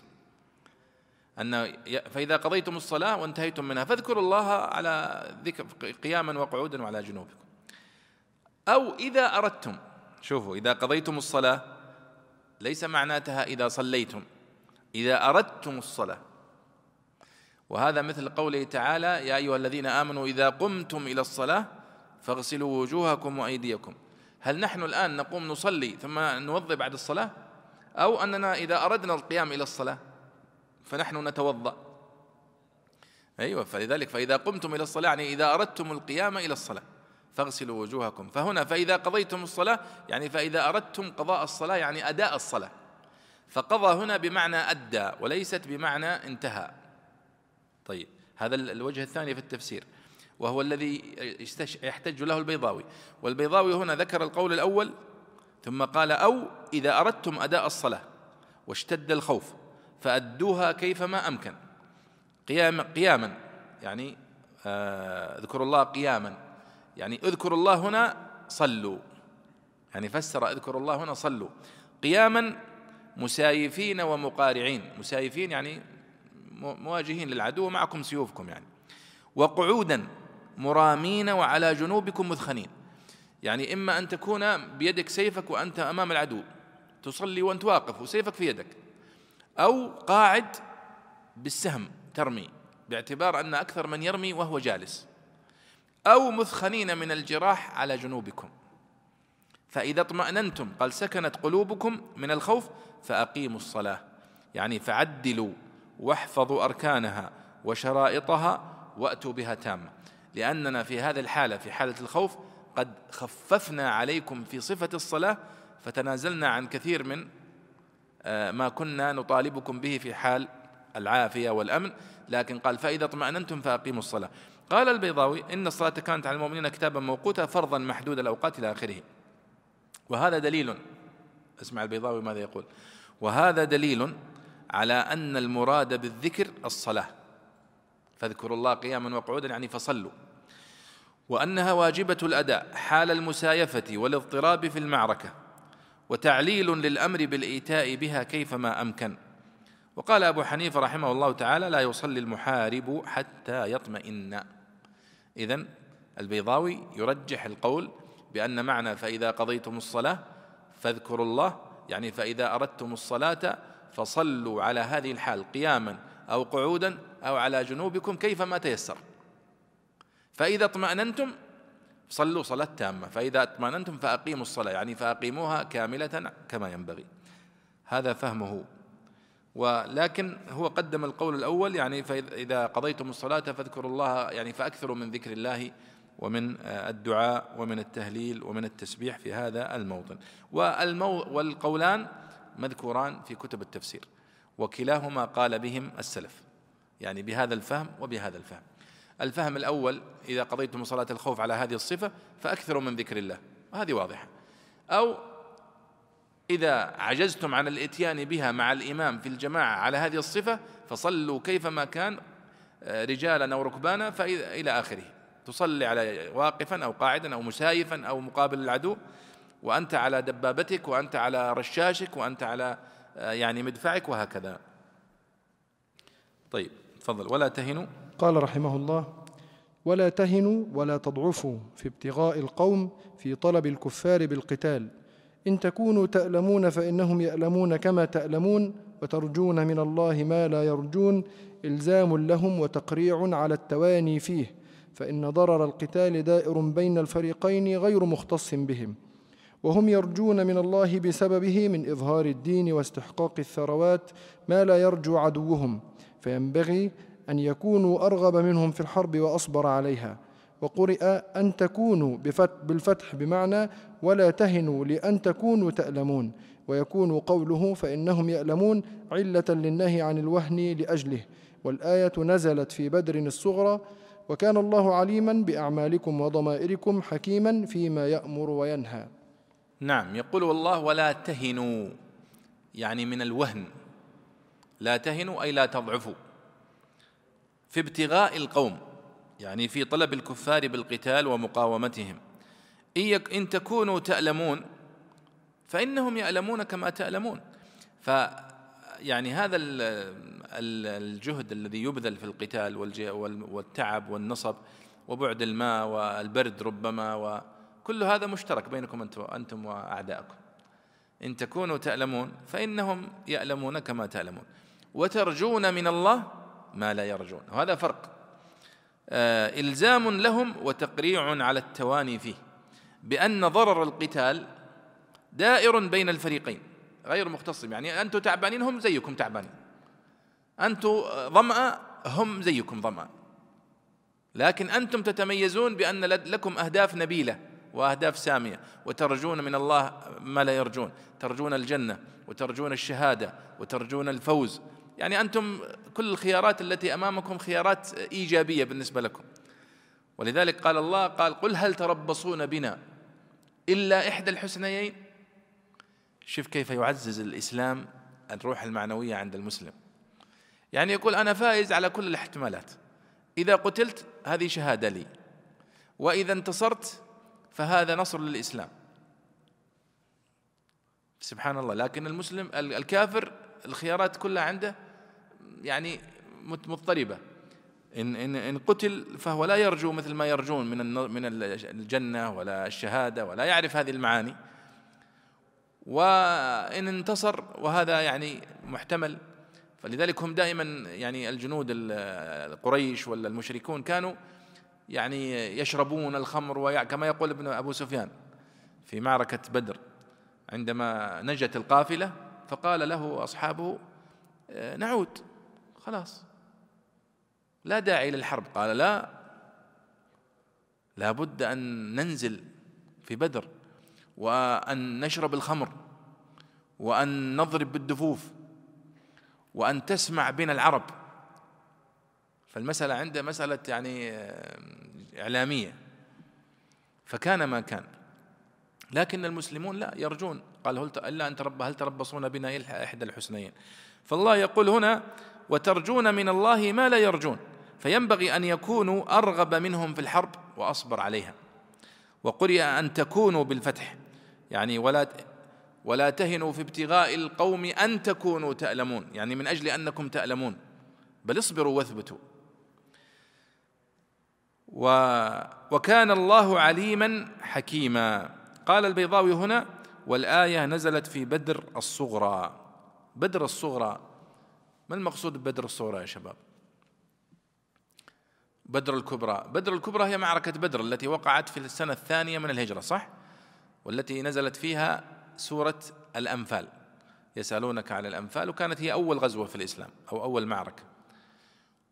أن فإذا قضيتم الصلاة وانتهيتم منها فاذكروا الله على ذكر قياما وقعودا وعلى جنوبكم. أو إذا أردتم شوفوا إذا قضيتم الصلاة ليس معناتها إذا صليتم إذا أردتم الصلاة. وهذا مثل قوله تعالى يا أيها الذين آمنوا إذا قمتم إلى الصلاة فاغسلوا وجوهكم وأيديكم. هل نحن الآن نقوم نصلي ثم نوضي بعد الصلاة؟ أو أننا إذا أردنا القيام إلى الصلاة فنحن نتوضأ. أيوة فلذلك فإذا قمتم إلى الصلاة يعني إذا أردتم القيام إلى الصلاة فاغسلوا وجوهكم. فهنا فإذا قضيتم الصلاة يعني فإذا أردتم قضاء الصلاة يعني أداء الصلاة. فقضى هنا بمعنى أدى وليست بمعنى انتهى. طيب هذا الوجه الثاني في التفسير. وهو الذي يحتج له البيضاوي. والبيضاوي هنا ذكر القول الأول ثم قال أو إذا أردتم أداء الصلاة واشتد الخوف. فأدوها كيفما أمكن. قيام قياما يعني آه، اذكروا الله قياما. يعني اذكروا الله هنا صلوا. يعني فسر اذكروا الله هنا صلوا. قياما مسايفين ومقارعين. مسايفين يعني مواجهين للعدو ومعكم سيوفكم يعني. وقعودا مرامين وعلى جنوبكم مثخنين يعني إما أن تكون بيدك سيفك وأنت أمام العدو. تصلي وأنت واقف وسيفك في يدك. أو قاعد بالسهم ترمي باعتبار أن أكثر من يرمي وهو جالس. أو مثخنين من الجراح على جنوبكم. فإذا اطمأننتم قال سكنت قلوبكم من الخوف فأقيموا الصلاة. يعني فعدلوا واحفظوا أركانها وشرائطها وأتوا بها تامة. لأننا في هذه الحالة في حالة الخوف قد خففنا عليكم في صفة الصلاة فتنازلنا عن كثير من ما كنا نطالبكم به في حال العافية والأمن لكن قال فإذا اطمأننتم فأقيموا الصلاة. قال البيضاوي إن الصلاة كانت على المؤمنين كتابا موقوتا فرضا محدود الأوقات إلى آخره. وهذا دليل اسمع البيضاوي ماذا يقول. وهذا دليل على أن المراد بالذكر الصلاة. فاذكروا الله قياما وقعودا يعني فصلوا. وأنها واجبة الأداء حال المسايفة والإضطراب في المعركة. وتعليل للأمر بالإيتاء بها كيفما أمكن. وقال أبو حنيفة رحمه الله تعالى لا يصلي المحارب حتى يطمئن. إذن البيضاوي يرجح القول بأن معنى فإذا قضيتم الصلاة فاذكروا الله يعني فإذا أردتم الصلاة فصلوا على هذه الحال قياما أو قعودا أو على جنوبكم كيفما تيسر. فإذا اطمأننتم صلوا صلاة تامة فإذا اطمأننتم فأقيموا الصلاة يعني فأقيموها كاملة كما ينبغي. هذا فهمه. ولكن هو قدم القول الأول يعني فإذا قضيتم الصلاة فاذكروا الله يعني فأكثروا من ذكر الله ومن الدعاء ومن التهليل ومن التسبيح في هذا الموطن. والمو والقولان مذكوران في كتب التفسير. وكلاهما قال بهم السلف. يعني بهذا الفهم وبهذا الفهم. الفهم الأول إذا قضيتم صلاة الخوف على هذه الصفة فأكثروا من ذكر الله وهذه واضحة. أو إذا عجزتم عن الإتيان بها مع الإمام في الجماعة على هذه الصفة فصلوا كيفما كان آه، رجالا أو ركبانا فإلى إلى آخره. تصلي على واقفا أو قاعدا أو مسايفا أو مقابل العدو وأنت على دبابتك وأنت على رشاشك وأنت على آه، يعني مدفعك وهكذا. طيب تفضل. ولا تهنوا. قال رحمه الله ولا تهنوا ولا تضعفوا في ابتغاء القوم في طلب الكفار بالقتال. إن تكونوا تألمون فإنهم يألمون كما تألمون وترجون من الله ما لا يرجون. إلزام لهم وتقريع على التواني فيه. فإن ضرر القتال دائر بين الفريقين غير مختص بهم. وهم يرجون من الله بسببه من إظهار الدين واستحقاق الثروات ما لا يرجو عدوهم. فينبغي أن يكونوا أرغب منهم في الحرب وأصبر عليها. وقرئ أن تكونوا بالفتح بمعنى ولا تهنوا لأن تكونوا تألمون. ويكون قوله فإنهم يألمون علة للنهي عن الوهن لأجله. والآية نزلت في بدر الصغرى وكان الله عليما بأعمالكم وضمائركم حكيما فيما يأمر وينهى. نعم يقول والله ولا تهنوا يعني من الوهن. لا تهنوا أي لا تضعفوا. في ابتغاء القوم يعني في طلب الكفار بالقتال ومقاومتهم. إن تكونوا تألمون فإنهم يألمون كما تألمون. ف يعني هذا الجهد الذي يبذل في القتال والتعب والنصب وبعد الماء والبرد ربما وكل هذا مشترك بينكم أنتم وأعدائكم إن تكونوا تألمون فإنهم يألمون كما تألمون. وترجون من الله ما لا يرجون. وهذا فرق. آه إلزام لهم وتقريع على التواني فيه. بأن ضرر القتال دائر بين الفريقين. غير مختصم. يعني أنتم تعبانين هم زيكم تعبانين. أنتم ظمأ هم زيكم ظمأ. لكن أنتم تتميزون بأن لكم أهداف نبيلة وأهداف سامية. وترجون من الله ما لا يرجون. ترجون الجنة وترجون الشهادة وترجون الفوز يعني أنتم كل الخيارات التي أمامكم خيارات إيجابية بالنسبة لكم. ولذلك قال الله قال قل هل تربصون بنا إلا إحدى الحسنيين؟ شوف كيف يعزز الإسلام الروح المعنوية عند المسلم. يعني يقول أنا فائز على كل الاحتمالات. إذا قتلت هذه شهادة لي وإذا انتصرت فهذا نصر للإسلام. سبحان الله لكن المسلم الكافر الخيارات كلها عنده يعني مضطربة. إن إن إن قتل فهو لا يرجو مثل ما يرجون من من الجنة ولا الشهادة ولا يعرف هذه المعاني. وإن انتصر وهذا يعني محتمل. فلذلك هم دائما يعني الجنود قريش ولا المشركون كانوا يعني يشربون الخمر كما يقول ابن أبو سفيان في معركة بدر. عندما نجت القافلة فقال له أصحابه آه، نعود. خلاص. لا داعي للحرب قال لا. لا بد أن ننزل في بدر وأن نشرب الخمر وأن نضرب بالدفوف وأن تسمع بنا العرب. فالمسألة عنده مسألة يعني آه، إعلامية. فكان ما كان. لكن المسلمون لا يرجون. قال هل إلا أن ترب هل تربصون بنا إحدى الحسنيين. فالله يقول هنا وترجون من الله ما لا يرجون فينبغي أن يكونوا أرغب منهم في الحرب وأصبر عليها. وقرئ أن تكونوا بالفتح يعني ولا ولا تهنوا في ابتغاء القوم أن تكونوا تألمون يعني من أجل أنكم تألمون بل اصبروا واثبتوا. و وكان الله عليما حكيما. قال البيضاوي هنا والآية نزلت في بدر الصغرى. بدر الصغرى ما المقصود ببدر الصغرى يا شباب؟ بدر الكبرى. بدر الكبرى هي معركة بدر التي وقعت في السنة الثانية من الهجرة صح؟ والتي نزلت فيها سورة الأنفال. يسألونك عن الأنفال وكانت هي أول غزوة في الإسلام أو أول معركة.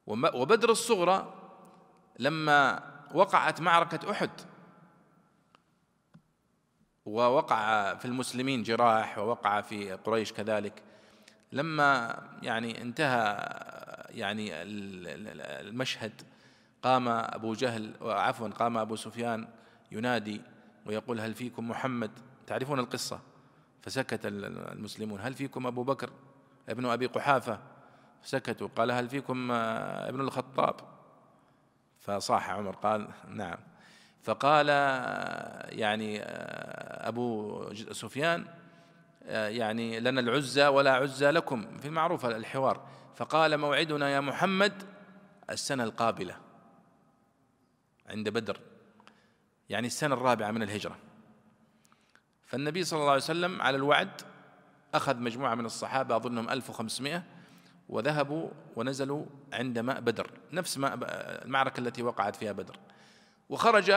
وبدر الصغرى لما وقعت معركة أحد ووقع في المسلمين جراح ووقع في قريش كذلك لما يعني انتهى يعني المشهد قام أبو جهل عفوا قام أبو سفيان ينادي ويقول هل فيكم محمد؟ تعرفون القصة. فسكت المسلمون هل فيكم أبو بكر ابن أبي قحافة؟ سكتوا قال هل فيكم ابن الخطاب؟ فصاح عمر قال نعم. فقال يعني أبو سفيان يعني لنا العزى ولا عزى لكم في المعروف الحوار. فقال موعدنا يا محمد السنة القابلة عند بدر يعني السنة الرابعة من الهجرة. فالنبي صلى الله عليه وسلم على الوعد أخذ مجموعة من الصحابة أظنهم 1500 وذهبوا ونزلوا عند ماء بدر نفس ماء المعركة التي وقعت فيها بدر. وخرج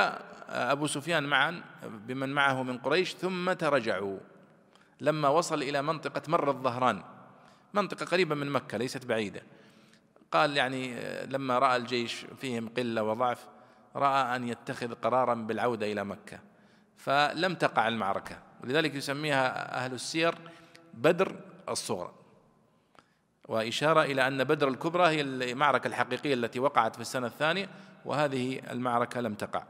أبو سفيان معا بمن معه من قريش ثم ترجعوا. لما وصل إلى منطقة مر الظهران منطقة قريبة من مكة ليست بعيدة. قال يعني لما رأى الجيش فيهم قلة وضعف رأى أن يتخذ قرارا بالعودة إلى مكة. فلم تقع المعركة. ولذلك يسميها أهل السير بدر الصغرى. وإشارة إلى أن بدر الكبرى هي المعركة الحقيقية التي وقعت في السنة الثانية وهذه المعركة لم تقع.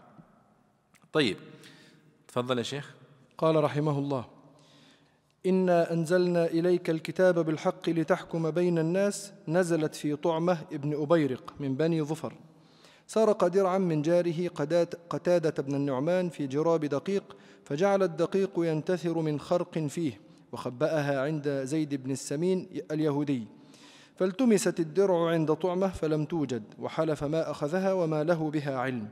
طيب تفضل يا شيخ. قال رحمه الله انا انزلنا اليك الكتاب بالحق لتحكم بين الناس نزلت في طعمه ابن ابيرق من بني ظفر. سرق درعا من جاره قتاده بن النعمان في جراب دقيق فجعل الدقيق ينتثر من خرق فيه وخباها عند زيد بن السمين اليهودي. فالتمست الدرع عند طعمه فلم توجد وحلف ما اخذها وما له بها علم.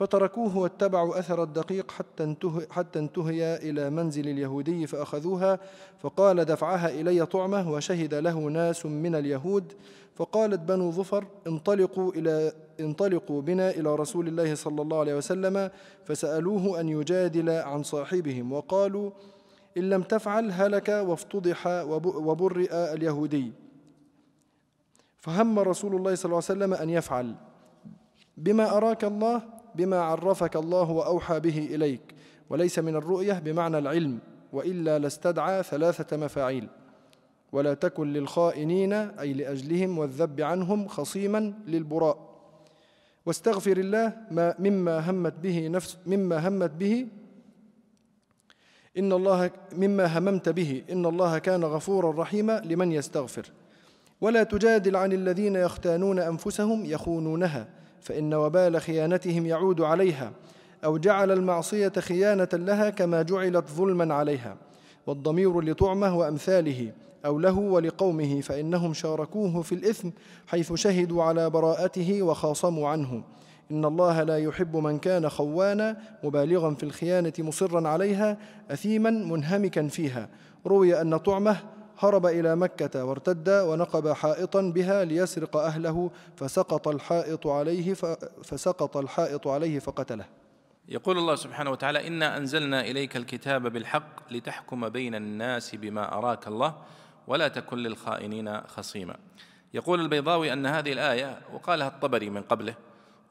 فتركوه واتبعوا أثر الدقيق حتى, انتهي, حتى انتهي إلى منزل اليهودي فأخذوها فقال دفعها إلي طعمة وشهد له ناس من اليهود فقالت بنو ظفر انطلقوا إلى انطلقوا بنا إلى رسول الله صلى الله عليه وسلم فسألوه أن يجادل عن صاحبهم وقالوا إن لم تفعل هلك وافتضح وبرئ اليهودي. فهم رسول الله صلى الله عليه وسلم أن يفعل. بما أراك الله بما عرفك الله وأوحى به إليك وليس من الرؤية بمعنى العلم وإلا لاستدعى ثلاثة مفاعيل. ولا تكن للخائنين أي لأجلهم والذب عنهم خصيما للبراء. واستغفر الله ما مما همت به نفس مما همت به إن الله مما هممت به إن الله كان غفورا رحيما لمن يستغفر. ولا تجادل عن الذين يختانون أنفسهم يخونونها. فإن وبال خيانتهم يعود عليها أو جعل المعصية خيانة لها كما جعلت ظلما عليها. والضمير لطعمه وأمثاله أو له ولقومه فإنهم شاركوه في الإثم حيث شهدوا على براءته وخاصموا عنه. إن الله لا يحب من كان خوانا مبالغا في الخيانة مصرا عليها أثيما منهمكا فيها. روي أن طعمه هرب إلى مكة وارتد ونقب حائطا بها ليسرق أهله فسقط الحائط عليه فسقط الحائط عليه فقتله. يقول الله سبحانه وتعالى إنا أنزلنا إليك الكتاب بالحق لتحكم بين الناس بما أراك الله ولا تكن للخائنين خصيما. يقول البيضاوي أن هذه الآية وقالها الطبري من قبله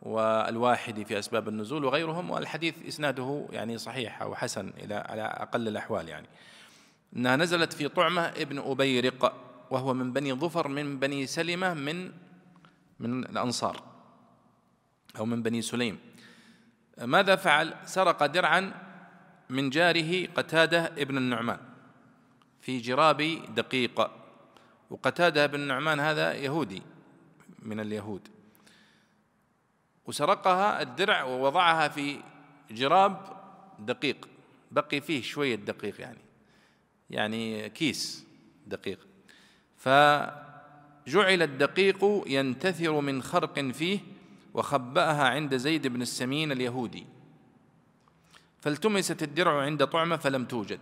والواحد في أسباب النزول وغيرهم والحديث إسناده يعني صحيح أو حسن إلى على أقل الأحوال يعني. أنها نزلت في طعمة ابن أبيرق وهو من بني ظفر من بني سلمة من من الأنصار أو من بني سليم. ماذا فعل؟ سرق درعا من جاره قتادة ابن النعمان في جراب دقيق. وقتادة بن النعمان هذا يهودي من اليهود. وسرقها الدرع ووضعها في جراب دقيق. بقي فيه شوية دقيق يعني. يعني كيس دقيق. فجعل الدقيق ينتثر من خرق فيه وخبأها عند زيد بن السمين اليهودي. فالتمست الدرع عند طعمة فلم توجد.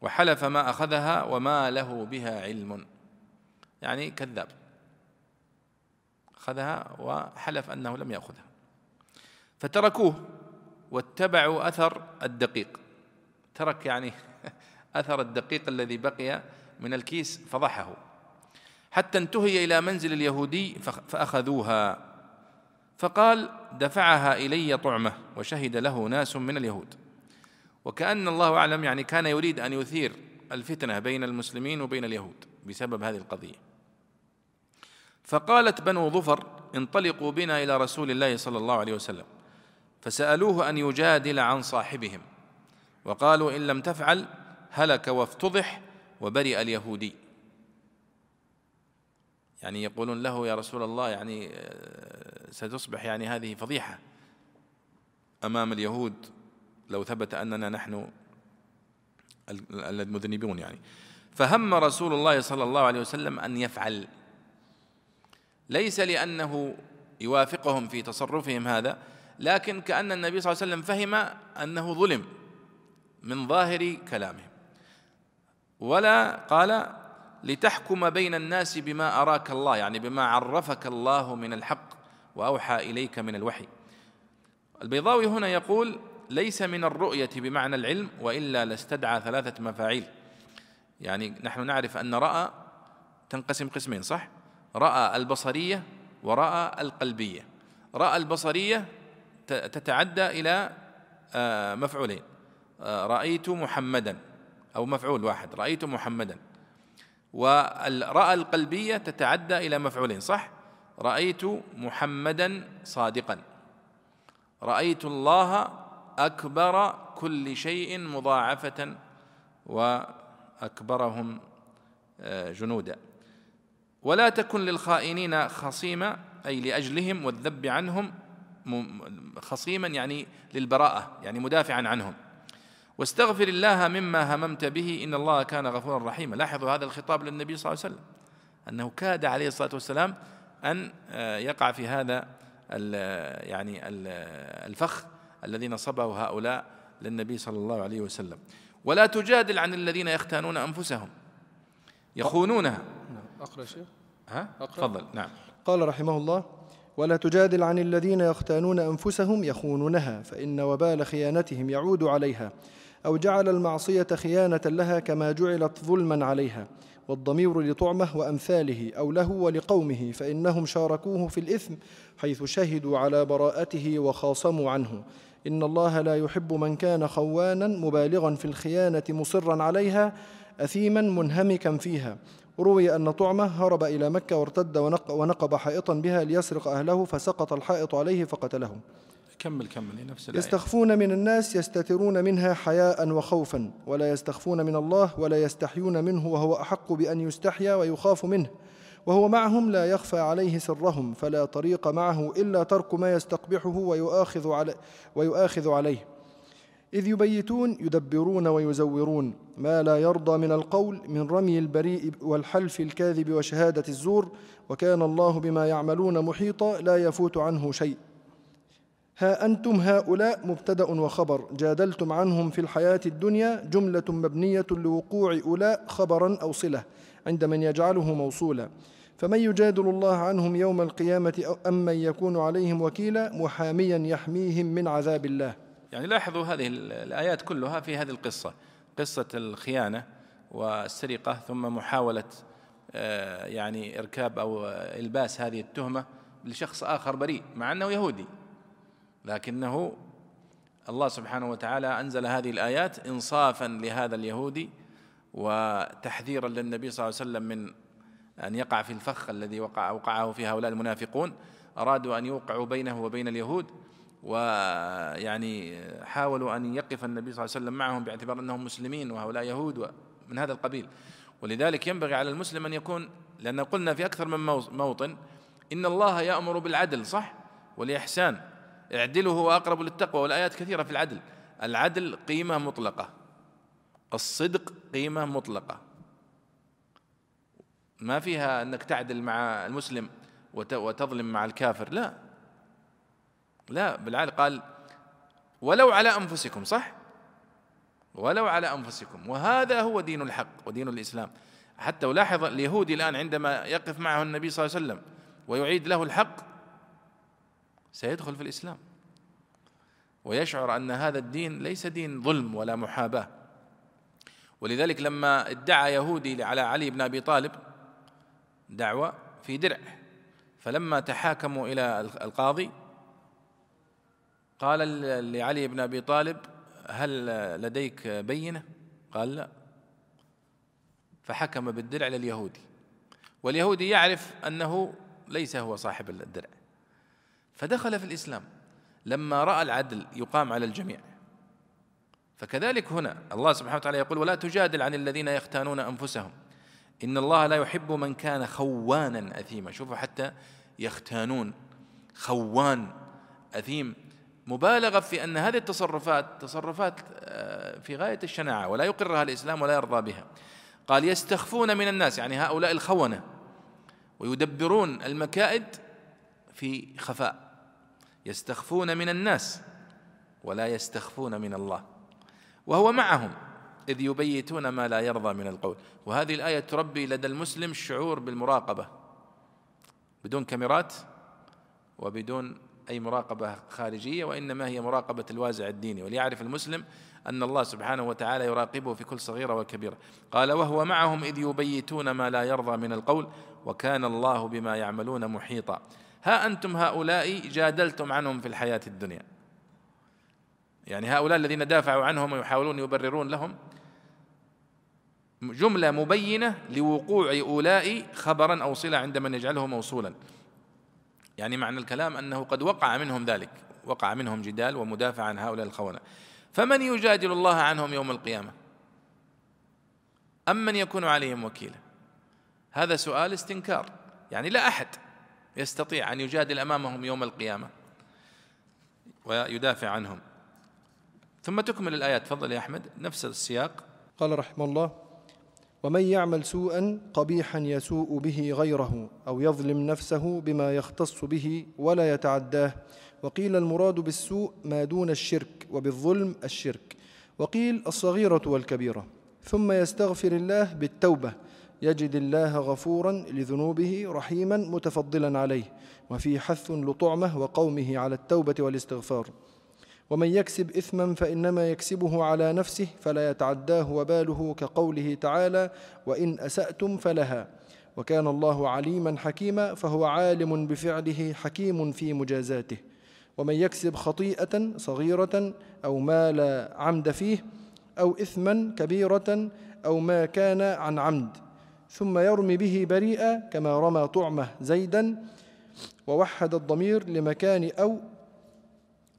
وحلف ما أخذها وما له بها علم. يعني كذاب. أخذها وحلف أنه لم يأخذها. فتركوه واتبعوا أثر الدقيق. ترك يعني أثر الدقيق الذي بقي من الكيس فضحه. حتى انتهي إلى منزل اليهودي فأخذوها. فقال دفعها إلي طعمة. وشهد له ناس من اليهود. وكأن الله أعلم يعني كان يريد أن يثير الفتنة بين المسلمين وبين اليهود بسبب هذه القضية. فقالت بنو ظفر انطلقوا بنا إلى رسول الله صلى الله عليه وسلم. فسألوه أن يجادل عن صاحبهم. وقالوا إن لم تفعل هلك وافتضح وبرئ اليهودي. يعني يقولون له يا رسول الله يعني آه، ستصبح يعني هذه فضيحة أمام اليهود لو ثبت أننا نحن المذنبون يعني. فهم رسول الله صلى الله عليه وسلم أن يفعل. ليس لأنه يوافقهم في تصرفهم هذا لكن كأن النبي صلى الله عليه وسلم فهم أنه ظلم من ظاهر كلامهم. ولا قال لتحكم بين الناس بما أراك الله يعني بما عرفك الله من الحق وأوحى إليك من الوحي. البيضاوي هنا يقول ليس من الرؤية بمعنى العلم وإلا لاستدعى ثلاثة مفاعيل. يعني نحن نعرف أن رأى تنقسم قسمين صح؟ رأى البصرية ورأى القلبية. رأى البصرية تتعدى إلى آه، مفعولين. آه، رأيت محمدا. أو مفعول واحد رأيت محمدا. والرأى القلبية تتعدى إلى مفعولين صح؟ رأيت محمدا صادقا. رأيت الله أكبر كل شيء مضاعفة وأكبرهم آه، جنودا. ولا تكن للخائنين خصيما أي لأجلهم والذب عنهم خصيما يعني للبراءة يعني مدافعا عنهم. واستغفر الله مما هممت به إن الله كان غفورا رحيما. لاحظوا هذا الخطاب للنبي صلى الله عليه وسلم. أنه كاد عليه الصلاة والسلام أن آه، يقع في هذا يعني الفخ الذي نصبه هؤلاء للنبي صلى الله عليه وسلم. ولا تجادل عن الذين يختانون أنفسهم. يخونونها. نعم. أقرأ شيخ. ها؟ تفضل. نعم. قال رحمه الله ولا تجادل عن الذين يختانون أنفسهم يخونونها فإن وبال خيانتهم يعود عليها. أو جعل المعصية خيانة لها كما جعلت ظلما عليها والضمير لطعمه وأمثاله أو له ولقومه فإنهم شاركوه في الإثم حيث شهدوا على براءته وخاصموا عنه. إن الله لا يحب من كان خوانا مبالغا في الخيانة مصرا عليها أثيما منهمكا فيها. روي أن طعمه هرب إلى مكة وارتد ونق ونقب حائطا بها ليسرق أهله فسقط الحائط عليه فقتله. كمل كمل نفس الآية. يستخفون من الناس يستترون منها حياء وخوفا ولا يستخفون من الله ولا يستحيون منه وهو أحق بأن يستحيا ويخاف منه. وهو معهم لا يخفى عليه سرهم فلا طريق معه إلا ترك ما يستقبحه ويؤاخذ, علي ويؤاخذ عليه. إذ يبيتون يدبرون ويزورون. ما لا يرضى من القول من رمي البريء والحلف الكاذب وشهادة الزور. وكان الله بما يعملون محيطا لا يفوت عنه شيء. ها أنتم هؤلاء مبتدأ وخبر. جادلتم عنهم في الحياة الدنيا جملة مبنية لوقوع أولاء خبرا أو صلة عند من يجعله موصولا. فمن يجادل الله عنهم يوم القيامة أم من يكون عليهم وكيلا محاميا يحميهم من عذاب الله. يعني لاحظوا هذه الآيات كلها في هذه القصة. قصة الخيانة والسرقة ثم محاولة آه، يعني إركاب أو إلباس هذه التهمة لشخص آخر بريء مع أنه يهودي. لكنه الله سبحانه وتعالى أنزل هذه الآيات إنصافا لهذا اليهودي وتحذيرا للنبي صلى الله عليه وسلم من أن يقع في الفخ الذي وقع أوقعه فيه هؤلاء المنافقون. أرادوا أن يوقعوا بينه وبين اليهود ويعني حاولوا أن يقف النبي صلى الله عليه وسلم معهم باعتبار أنهم مسلمين وهؤلاء يهود من هذا القبيل. ولذلك ينبغي على المسلم أن يكون لأن قلنا في أكثر من موطن إن الله يأمر بالعدل صح؟ والإحسان. اعدلوا هو أقرب للتقوى والآيات كثيرة في العدل. العدل قيمة مطلقة. الصدق قيمة مطلقة. ما فيها أنك تعدل مع المسلم وتظلم مع الكافر لا. لا بالعكس قال ولو على أنفسكم صح؟ ولو على أنفسكم وهذا هو دين الحق ودين الإسلام. حتى ولاحظ اليهودي الآن عندما يقف معه النبي صلى الله عليه وسلم ويعيد له الحق سيدخل في الإسلام. ويشعر أن هذا الدين ليس دين ظلم ولا محاباة. ولذلك لما ادعى يهودي على علي بن أبي طالب دعوة في درع فلما تحاكموا إلى القاضي قال لعلي بن أبي طالب هل لديك بينة؟ قال لا. فحكم بالدرع لليهودي. واليهودي يعرف أنه ليس هو صاحب الدرع. فدخل في الإسلام. لما رأى العدل يقام على الجميع. فكذلك هنا الله سبحانه وتعالى يقول ولا تجادل عن الذين يختانون أنفسهم. إن الله لا يحب من كان خوانا أثيما. شوفوا حتى يختانون. خوان أثيم. مبالغة في أن هذه التصرفات تصرفات آه، في غاية الشناعة ولا يقرها الإسلام ولا يرضى بها. قال يستخفون من الناس. يعني هؤلاء الخونة. ويدبرون المكائد في خفاء. يستخفون من الناس ولا يستخفون من الله. وهو معهم إذ يبيتون ما لا يرضى من القول. وهذه الآية تربي لدى المسلم الشعور بالمراقبة. بدون كاميرات وبدون أي مراقبة خارجية وإنما هي مراقبة الوازع الديني. وليعرف المسلم أن الله سبحانه وتعالى يراقبه في كل صغيرة وكبيرة. قال وهو معهم إذ يبيتون ما لا يرضى من القول وكان الله بما يعملون محيطا. ها أنتم هؤلاء جادلتم عنهم في الحياة الدنيا. يعني هؤلاء الذين دافعوا عنهم ويحاولون يبررون لهم جملة مبينة لوقوع أولاء خبرا أو صلة عند من يجعله موصولا. يعني معنى الكلام أنه قد وقع منهم ذلك وقع منهم جدال ومدافع عن هؤلاء الخونة. فمن يجادل الله عنهم يوم القيامة؟ أم من يكون عليهم وكيلا؟ هذا سؤال استنكار. يعني لا أحد. يستطيع أن يجادل أمامهم يوم القيامة ويدافع عنهم. ثم تكمل الآيات. تفضل يا أحمد. نفس السياق. قال رحمه الله ومن يعمل سوءا قبيحا يسوء به غيره أو يظلم نفسه بما يختص به ولا يتعداه. وقيل المراد بالسوء ما دون الشرك وبالظلم الشرك. وقيل الصغيرة والكبيرة. ثم يستغفر الله بالتوبة يجد الله غفورا لذنوبه رحيما متفضلا عليه وفي حث لطعمه وقومه على التوبة والاستغفار. ومن يكسب إثما فإنما يكسبه على نفسه فلا يتعداه وباله كقوله تعالى وإن أسأتم فلها وكان الله عليما حكيما فهو عالم بفعله حكيم في مجازاته. ومن يكسب خطيئة صغيرة أو ما لا عمد فيه أو إثما كبيرة أو ما كان عن عمد ثم يرمي به بريئا كما رمى طعمه زيدا ووحد الضمير لمكان أو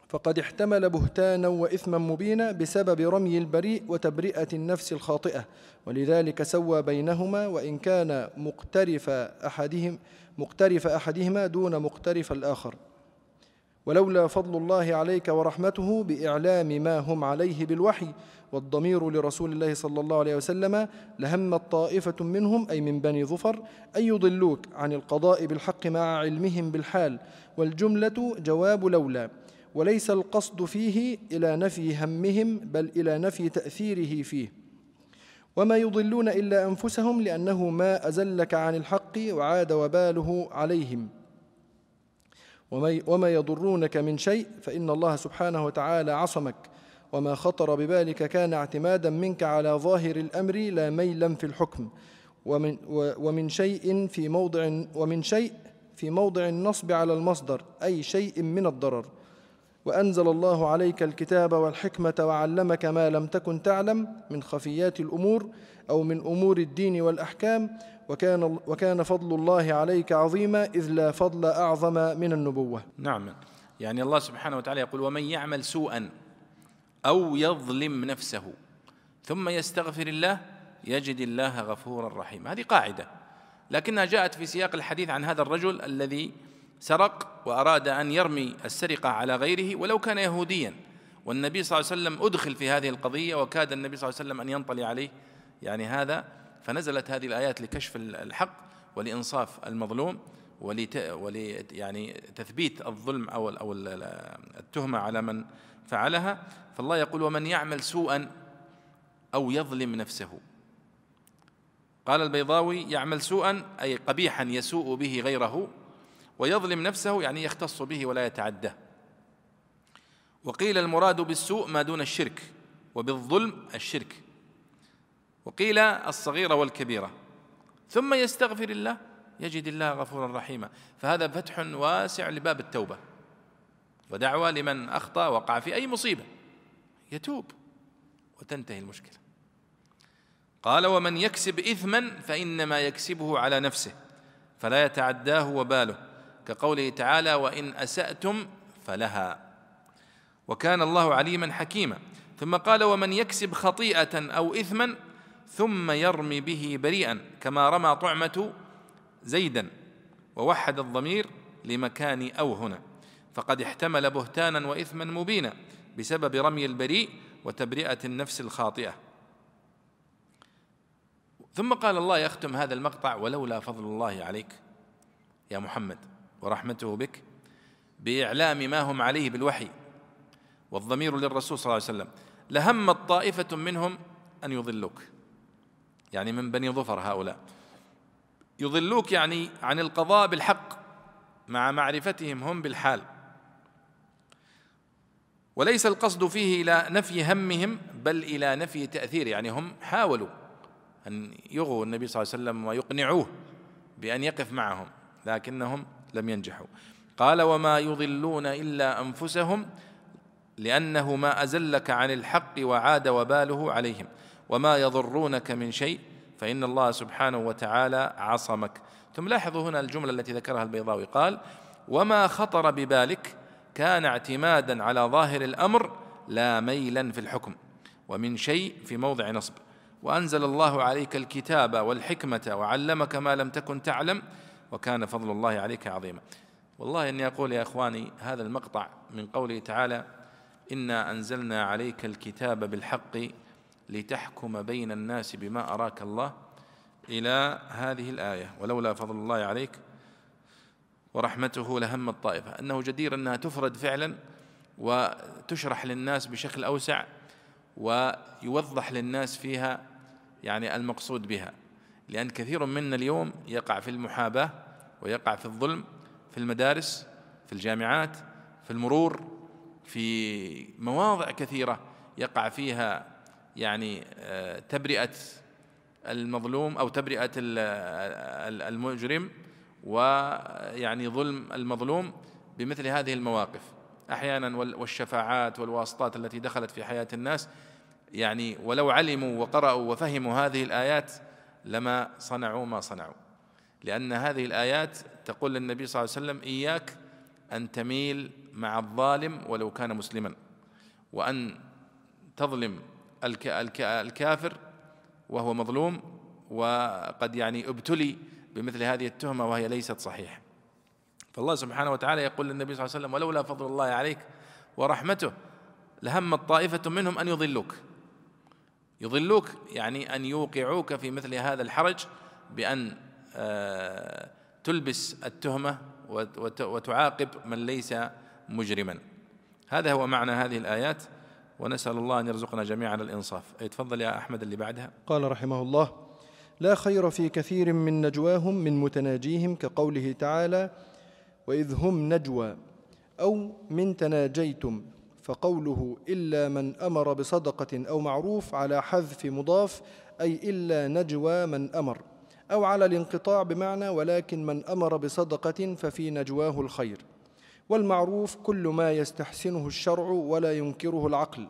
فقد احتمل بهتانا وإثما مبينا بسبب رمي البريء وتبرئة النفس الخاطئة. ولذلك سوى بينهما وإن كان مقترف أحدهم مقترف أحدهما دون مقترف الآخر. ولولا فضل الله عليك ورحمته بإعلام ما هم عليه بالوحي والضمير لرسول الله صلى الله عليه وسلم لهمت طائفة منهم أي من بني ظفر أن يضلوك عن القضاء بالحق مع علمهم بالحال والجملة جواب لولا وليس القصد فيه إلى نفي همهم بل إلى نفي تأثيره فيه. وما يضلون إلا أنفسهم لأنه ما أزلك عن الحق وعاد وباله عليهم. وما يضرونك من شيء فإن الله سبحانه وتعالى عصمك. وما خطر ببالك كان اعتمادا منك على ظاهر الأمر لا ميلا في الحكم ومن, ومن شيء في موضع ومن شيء في موضع النصب على المصدر أي شيء من الضرر. وأنزل الله عليك الكتاب والحكمة وعلمك ما لم تكن تعلم من خفيات الأمور أو من أمور الدين والأحكام. وكان, وكان فضل الله عليك عظيما إذ لا فضل أعظم من النبوة. نعم. يعني الله سبحانه وتعالى يقول ومن يعمل سوءا أو يظلم نفسه. ثم يستغفر الله يجد الله غفورا رحيما. هذه قاعدة. لكنها جاءت في سياق الحديث عن هذا الرجل الذي سرق وأراد أن يرمي السرقة على غيره ولو كان يهوديا. والنبي صلى الله عليه وسلم أدخل في هذه القضية وكاد النبي صلى الله عليه وسلم أن ينطلي عليه. يعني هذا فنزلت هذه الآيات لكشف الحق ولإنصاف المظلوم ولت ولي يعني تثبيت الظلم أو أو التهمة على من فعلها فالله يقول ومن يعمل سوءا أو يظلم نفسه. قال البيضاوي يعمل سوءا أي قبيحا يسوء به غيره ويظلم نفسه يعني يختص به ولا يتعداه. وقيل المراد بالسوء ما دون الشرك وبالظلم الشرك. وقيل الصغيرة والكبيرة. ثم يستغفر الله يجد الله غفورا رحيما. فهذا فتح واسع لباب التوبة. ودعوة لمن أخطأ وقع في أي مصيبة. يتوب وتنتهي المشكلة. قال ومن يكسب إثما فإنما يكسبه على نفسه فلا يتعداه وباله كقوله تعالى وإن أسأتم فلها وكان الله عليما حكيما. ثم قال ومن يكسب خطيئة أو إثما ثم يرمي به بريئا كما رمى طعمة زيدا ووحد الضمير لمكان أو هنا فقد احتمل بهتانا وإثما مبينا بسبب رمي البريء وتبرئة النفس الخاطئة. ثم قال الله يختم هذا المقطع ولولا فضل الله عليك يا محمد ورحمته بك بإعلام ما هم عليه بالوحي والضمير للرسول صلى الله عليه وسلم. لهمت طائفة منهم أن يضلوك. يعني من بني ظفر هؤلاء. يضلوك يعني عن القضاء بالحق مع معرفتهم هم بالحال. وليس القصد فيه إلى نفي همهم بل إلى نفي تأثير يعني هم حاولوا أن يغوا النبي صلى الله عليه وسلم ويقنعوه بأن يقف معهم لكنهم لم ينجحوا. قال وما يضلون إلا أنفسهم لأنه ما أزلك عن الحق وعاد وباله عليهم وما يضرونك من شيء فإن الله سبحانه وتعالى عصمك. ثم لاحظوا هنا الجملة التي ذكرها البيضاوي قال وما خطر ببالك كان اعتمادا على ظاهر الأمر لا ميلا في الحكم ومن شيء في موضع نصب. وأنزل الله عليك الكتاب والحكمة وعلمك ما لم تكن تعلم وكان فضل الله عليك عظيما. والله إني أقول يا إخواني هذا المقطع من قوله تعالى إنا أنزلنا عليك الكتاب بالحق لتحكم بين الناس بما أراك الله. إلى هذه الآية ولولا فضل الله عليك ورحمته لهم الطائفة. أنه جدير أنها تفرد فعلا وتشرح للناس بشكل أوسع ويوضح للناس فيها يعني المقصود بها. لأن كثير منا اليوم يقع في في مواضع كثيرة يقع فيها يعني آه، تبرئة المظلوم أو تبرئة المجرم. ويعني ظلم المظلوم بمثل هذه المواقف. أحيانا والشفاعات والواسطات التي دخلت في حياة الناس يعني ولو علموا وقرأوا وفهموا هذه الآيات لما صنعوا ما صنعوا. لأن هذه الآيات تقول للنبي صلى الله عليه وسلم إياك أن تميل مع الظالم ولو كان مسلما وأن تظلم الكافر وهو مظلوم وقد يعني ابتلي بمثل هذه التهمة وهي ليست صحيحة. فالله سبحانه وتعالى يقول للنبي صلى الله عليه وسلم ولولا فضل الله عليك ورحمته لهمت طائفة منهم أن يضلوك. يضلوك يعني أن يوقعوك في مثل هذا الحرج بأن آه، تلبس التهمة وتعاقب من ليس مجرما. هذا هو معنى هذه الآيات ونسأل الله أن يرزقنا جميعا الإنصاف. تفضل يا أحمد اللي بعدها. قال رحمه الله لا خير في كثير من نجواهم من متناجيهم كقوله تعالى وإذ هم نجوى أو من تناجيتم فقوله إلا من أمر بصدقة أو معروف على حذف مضاف أي إلا نجوى من أمر أو على الانقطاع بمعنى ولكن من أمر بصدقة ففي نجواه الخير والمعروف كل ما يستحسنه الشرع ولا ينكره العقل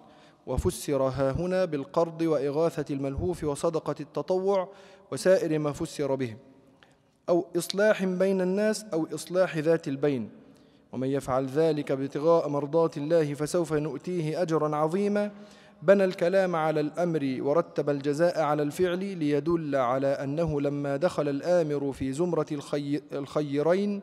وفسر ها هنا بالقرض وإغاثة الملهوف وصدقة التطوع وسائر ما فسر به أو إصلاح بين الناس أو إصلاح ذات البين. ومن يفعل ذلك ابتغاء مرضات الله فسوف نؤتيه أجرا عظيما. بنى الكلام على الأمر ورتب الجزاء على الفعل ليدل على أنه لما دخل الآمر في زمرة الخي الخيرين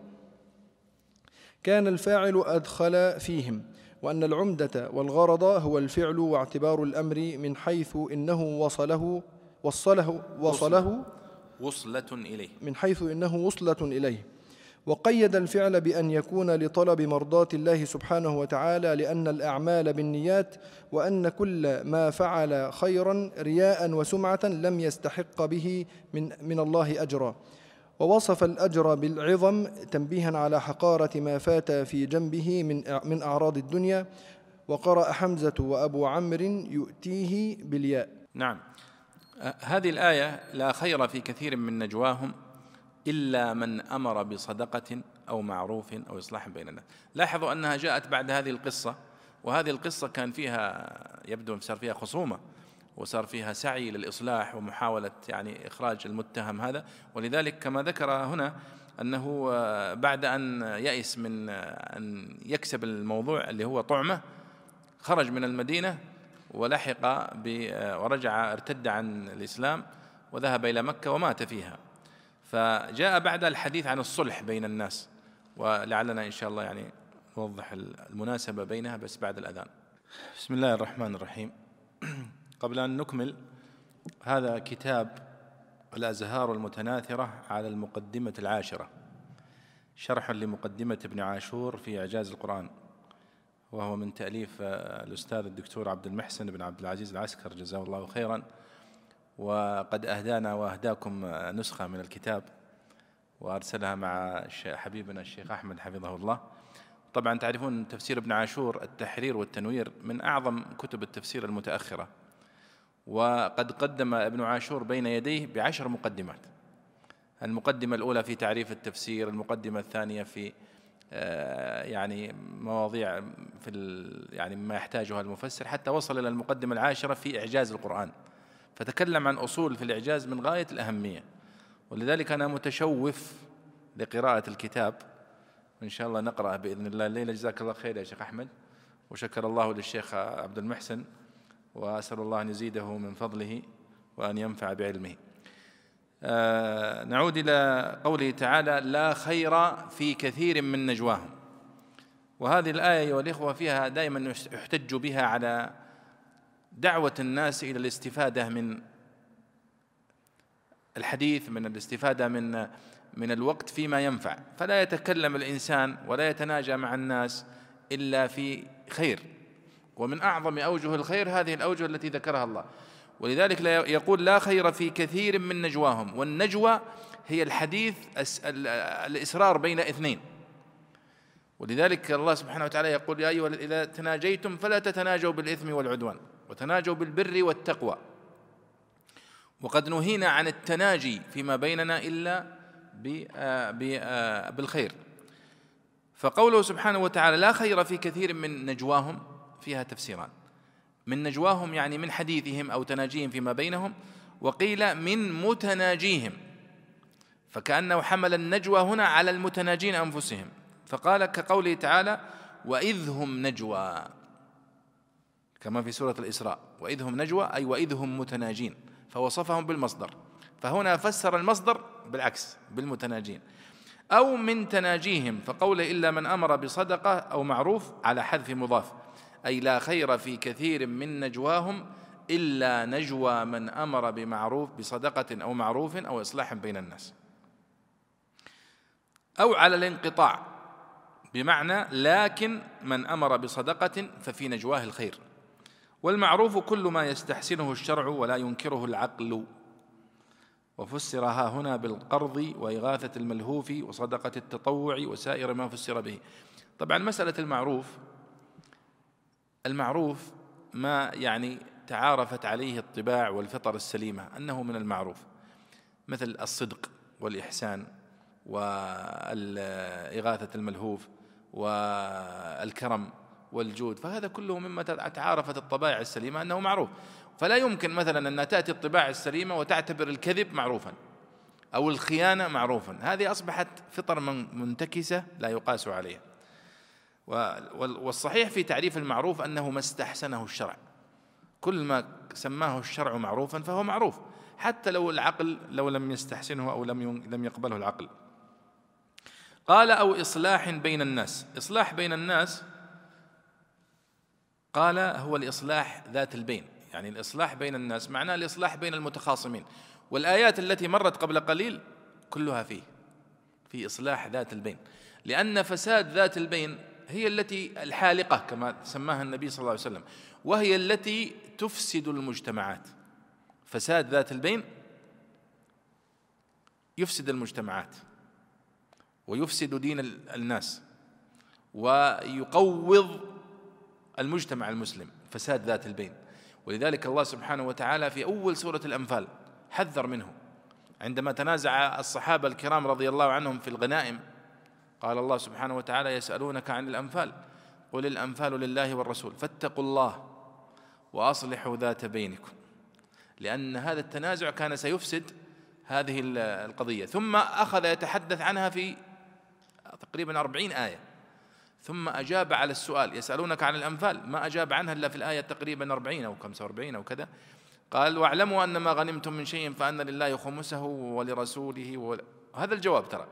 كان الفاعل أدخل فيهم وأن العمدة والغرض هو الفعل واعتبار الأمر من حيث إنه وصله وصله وصله وصلة إليه. من حيث إنه وصلة إليه. وقيد الفعل بأن يكون لطلب مرضاة الله سبحانه وتعالى لأن الأعمال بالنيات وأن كل ما فعل خيرا رياء وسمعة لم يستحق به من, من الله أجرا. ووصف الأجر بالعظم تنبيها على حقارة ما فات في جنبه من من أعراض الدنيا. وقرأ حمزة وأبو عمرو يؤتيه بالياء. نعم. هذه الآية لا خير في كثير من نجواهم إلا من أمر بصدقة أو معروف أو إصلاح بين الناس. لاحظوا أنها جاءت بعد هذه القصة وهذه القصة كان فيها يبدو صار فيها خصومة وصار فيها سعي للإصلاح ومحاولة يعني إخراج المتهم هذا. ولذلك كما ذكر هنا أنه بعد أن يئس من أن يكسب الموضوع اللي هو طعمة خرج من المدينة ولحق ورجع ارتد عن الإسلام وذهب إلى مكة ومات فيها. فجاء بعد الحديث عن الصلح بين الناس ولعلنا إن شاء الله يعني نوضح المناسبة بينها بس بعد الأذان. بسم الله الرحمن الرحيم. قبل أن نكمل هذا كتاب الأزهار المتناثرة على المقدمة العاشرة. شرح لمقدمة ابن عاشور في إعجاز القرآن. وهو من تأليف الأستاذ الدكتور عبد المحسن بن عبد العزيز العسكر جزاه الله خيرا. وقد أهدانا وأهداكم نسخة من الكتاب وأرسلها مع حبيبنا الشيخ أحمد حفظه الله. طبعا تعرفون تفسير ابن عاشور التحرير والتنوير من أعظم كتب التفسير المتأخرة. وقد قدم ابن عاشور بين يديه بعشر مقدمات. المقدمة الأولى في تعريف التفسير المقدمة الثانية في آه، يعني مواضيع في يعني ما يحتاجها المفسر حتى وصل إلى المقدمة العاشرة في إعجاز القرآن. فتكلم عن أصول في الإعجاز من غاية الأهمية. ولذلك أنا متشوف لقراءة الكتاب. إن شاء الله نقرأه بإذن الله. الليلة جزاك الله خير يا شيخ أحمد. وشكر الله للشيخ عبد المحسن. وأسأل الله أن يزيده من فضله وأن ينفع بعلمه. آه نعود إلى قوله تعالى لا خير في كثير من نجواهم. وهذه الآية أيها الإخوة فيها دائما يحتج بها على دعوة الناس إلى الاستفادة من الحديث من الاستفادة من من الوقت فيما ينفع. فلا يتكلم الإنسان ولا يتناجى مع الناس إلا في خير. ومن أعظم أوجه الخير هذه الأوجه التي ذكرها الله. ولذلك يقول لا خير في كثير من نجواهم والنجوى هي الحديث الإسرار بين اثنين. ولذلك الله سبحانه وتعالى يقول يا أيها إذا تناجيتم فلا تتناجوا بالإثم والعدوان وتناجوا بالبر والتقوى. وقد نهينا عن التناجي فيما بيننا إلا آه، آه، بالخير. فقوله سبحانه وتعالى لا خير في كثير من نجواهم فيها تفسيران. من نجواهم يعني من حديثهم أو تناجيهم فيما بينهم وقيل من متناجيهم فكأنه حمل النجوى هنا على المتناجين أنفسهم. فقال كقوله تعالى وإذ هم نجوى كما في سورة الإسراء. وإذ هم نجوى أي وإذ هم متناجين فوصفهم بالمصدر. فهنا فسر المصدر بالعكس بالمتناجين. أو من تناجيهم فقوله إلا من أمر بصدقة أو معروف على حذف مضاف. أي لا خير في كثير من نجواهم إلا نجوى من أمر بمعروف بصدقة أو معروف أو إصلاح بين الناس. أو على الانقطاع بمعنى لكن من أمر بصدقة ففي نجواه الخير. والمعروف كل ما يستحسنه الشرع ولا ينكره العقل. وفسر ها هنا بالقرض وإغاثة الملهوف وصدقة التطوع وسائر ما فسر به. طبعا مسألة المعروف المعروف ما يعني تعارفت عليه الطباع والفطر السليمة أنه من المعروف. مثل الصدق والإحسان وإغاثة الملهوف والكرم والجود فهذا كله مما تعارفت الطبائع السليمة أنه معروف. فلا يمكن مثلا أن تأتي الطباع السليمة وتعتبر الكذب معروفا أو الخيانة معروفا. هذه أصبحت فطر منتكسة لا يقاس عليها. والصحيح في تعريف المعروف أنه ما استحسنه الشرع. كل ما سماه الشرع معروفا فهو معروف حتى لو العقل لو لم يستحسنه أو لم لم يقبله العقل. قال أو إصلاح بين الناس. إصلاح بين الناس قال هو الإصلاح ذات البين. يعني الإصلاح بين الناس معناه الإصلاح بين المتخاصمين. والآيات التي مرت قبل قليل كلها فيه في إصلاح ذات البين. لأن فساد ذات البين هي التي الحالقة كما سماها النبي صلى الله عليه وسلم وهي التي تفسد المجتمعات. فساد ذات البين يفسد المجتمعات ويفسد دين الناس ويقوض المجتمع المسلم فساد ذات البين. ولذلك الله سبحانه وتعالى في أول سورة الأنفال حذر منه. عندما تنازع الصحابة الكرام رضي الله عنهم في الغنائم قال الله سبحانه وتعالى يسألونك عن الأنفال قل الأنفال لله والرسول فاتقوا الله وأصلحوا ذات بينكم لأن هذا التنازع كان سيفسد هذه القضية. ثم أخذ يتحدث عنها في تقريبا أربعين آية. ثم أجاب على السؤال يسألونك عن الأنفال ما أجاب عنها إلا في الآية تقريبا أربعين أو خمسة وأربعين أو كذا. قال واعلموا أن ما غنمتم من شيء فأن لله خمسه ولرسوله. هذا الجواب ترى.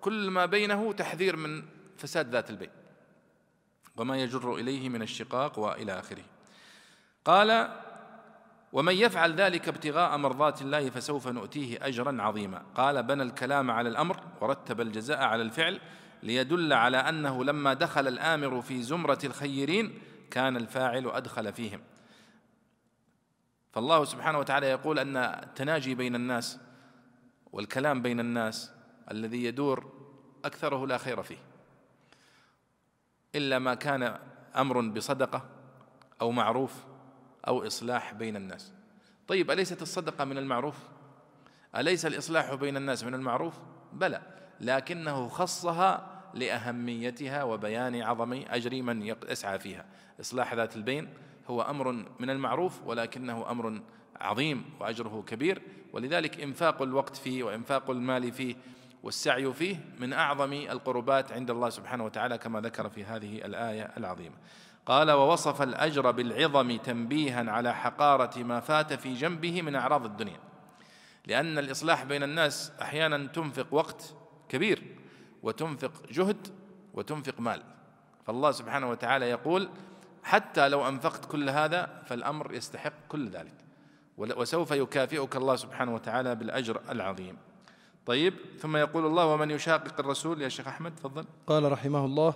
كل ما بينه تحذير من فساد ذات البين وما يجر إليه من الشقاق وإلى آخره. قال ومن يفعل ذلك ابتغاء مرضات الله فسوف نؤتيه أجرا عظيما. قال بنى الكلام على الأمر ورتب الجزاء على الفعل ليدل على أنه لما دخل الآمر في زمرة الخيرين كان الفاعل أدخل فيهم. فالله سبحانه وتعالى يقول أن التناجي بين الناس والكلام بين الناس الذي يدور أكثره لا خير فيه إلا ما كان أمر بصدقة أو معروف أو إصلاح بين الناس. طيب أليست الصدقة من المعروف؟ أليس الإصلاح بين الناس من المعروف؟ بلى لكنه خصها لأهميتها وبيان عظم أجر من يسعى فيها. إصلاح ذات البين هو أمر من المعروف ولكنه أمر عظيم وأجره كبير. ولذلك إنفاق الوقت فيه وإنفاق المال فيه والسعي فيه من أعظم القربات عند الله سبحانه وتعالى كما ذكر في هذه الآية العظيمة. قال ووصف الأجر بالعظم تنبيها على حقارة ما فات في جنبه من أعراض الدنيا. لأن الإصلاح بين الناس أحيانا تنفق وقت كبير وتنفق جهد وتنفق مال. فالله سبحانه وتعالى يقول حتى لو أنفقت كل هذا فالأمر يستحق كل ذلك. وسوف يكافئك الله سبحانه وتعالى بالأجر العظيم. طيب ثم يقول الله ومن يشاقق الرسول؟ يا شيخ أحمد تفضل. قال رحمه الله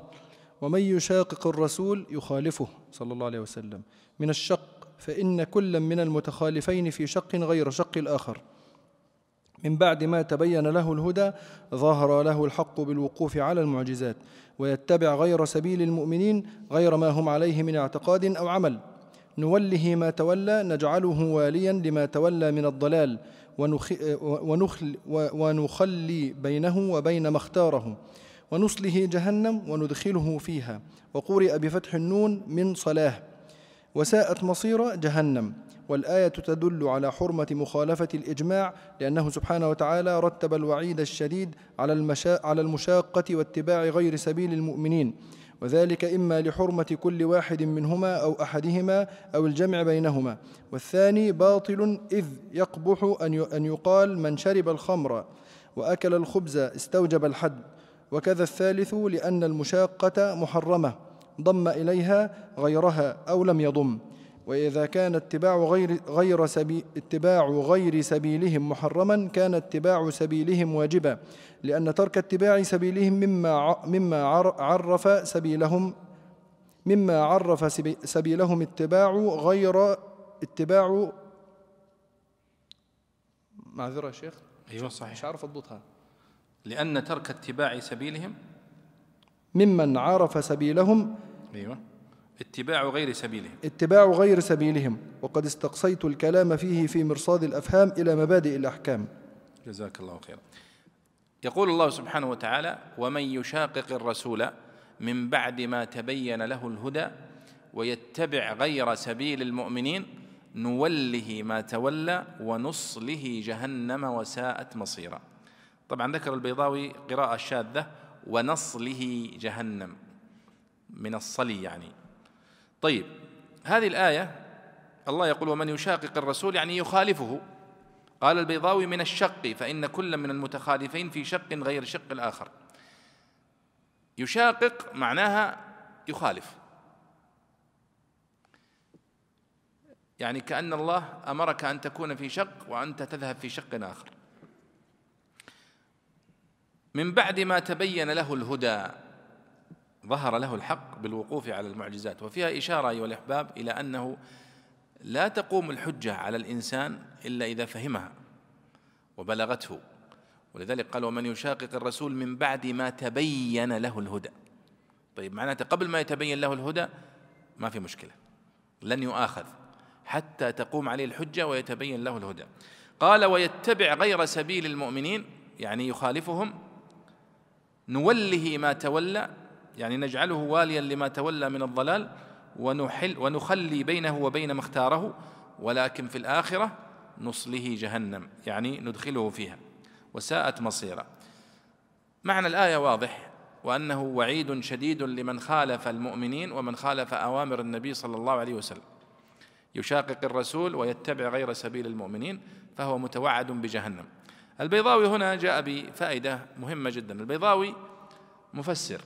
ومن يشاقق الرسول يخالفه صلى الله عليه وسلم. من الشق فإن كلا من المتخالفين في شق غير شق الآخر. من بعد ما تبين له الهدى ظهر له الحق بالوقوف على المعجزات ويتبع غير سبيل المؤمنين غير ما هم عليه من اعتقاد أو عمل. نوله ما تولى نجعله واليا لما تولى من الضلال. ونخل ونخلي بينه وبين ما اختاره ونصله جهنم وندخله فيها. وقرئ بفتح النون من صلاه. وساءت مصير جهنم. والآية تدل على حرمة مخالفة الإجماع لأنه سبحانه وتعالى رتب الوعيد الشديد على على المشاقة واتباع غير سبيل المؤمنين. وذلك إما لحرمة كل واحد منهما أو أحدهما أو الجمع بينهما. والثاني باطل إذ يقبح أن يقال من شرب الخمر وأكل الخبز استوجب الحد. وكذا الثالث لأن المشاقة محرمة ضم إليها غيرها أو لم يضم. وإذا كان اتباع غير غير سبي اتباع غير سبيلهم محرما كان اتباع سبيلهم واجبا. لأن ترك اتباع سبيلهم مما مما عرف سبيلهم مما عرف سبيلهم اتباع غير اتباع معذرة يا شيخ. أيوة صحيح. مش عارف أضبطها. لأن ترك اتباع سبيلهم؟ ممن عرف سبيلهم. أيوة. اتباع غير سبيلهم. اتباع غير سبيلهم. وقد استقصيت الكلام فيه في مرصاد الأفهام إلى مبادئ الأحكام. جزاك الله خيرا. يقول الله سبحانه وتعالى ومن يشاقق الرسول من بعد ما تبين له الهدى ويتبع غير سبيل المؤمنين نوله ما تولى ونصله جهنم وساءت مصيرا. طبعا ذكر البيضاوي قراءة شاذة ونصله جهنم. من الصلي يعني. طيب هذه الآية الله يقول ومن يشاقق الرسول يعني يخالفه. قال البيضاوي من الشق فإن كل من المتخالفين في شق غير شق الآخر. يشاقق معناها يخالف. يعني كأن الله أمرك أن تكون في شق وأنت تذهب في شق آخر. من بعد ما تبين له الهدى ظهر له الحق بالوقوف على المعجزات وفيها إشارة أيها الأحباب إلى أنه لا تقوم الحجة على الإنسان إلا إذا فهمها وبلغته. ولذلك قال ومن يشاقق الرسول من بعد ما تبين له الهدى. طيب معناته قبل ما يتبين له الهدى ما في مشكلة لن يؤاخذ حتى تقوم عليه الحجة ويتبين له الهدى. قال ويتبع غير سبيل المؤمنين يعني يخالفهم. نوله ما تولى يعني نجعله واليا لما تولى من الضلال. ونحل ونخلي بينه وبين ما اختاره ولكن في الآخرة نصله جهنم يعني ندخله فيها. وساءت مصيرا. معنى الآية واضح وأنه وعيد شديد لمن خالف المؤمنين ومن خالف أوامر النبي صلى الله عليه وسلم. يشاقق الرسول ويتبع غير سبيل المؤمنين فهو متوعد بجهنم. البيضاوي هنا جاء بفائدة مهمة جدا. البيضاوي مفسر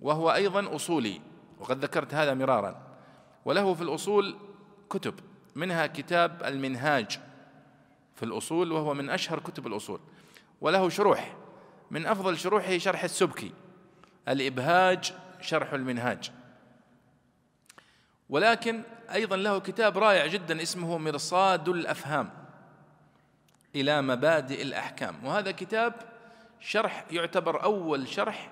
وهو أيضا أصولي. وقد ذكرت هذا مرارا. وله في الأصول كتب منها كتاب المنهاج في الأصول وهو من أشهر كتب الأصول. وله شروح من أفضل شروحه شرح السبكي الإبهاج شرح المنهاج. ولكن أيضا له كتاب رائع جدا اسمه مرصاد الأفهام إلى مبادئ الأحكام. وهذا كتاب شرح يعتبر أول شرح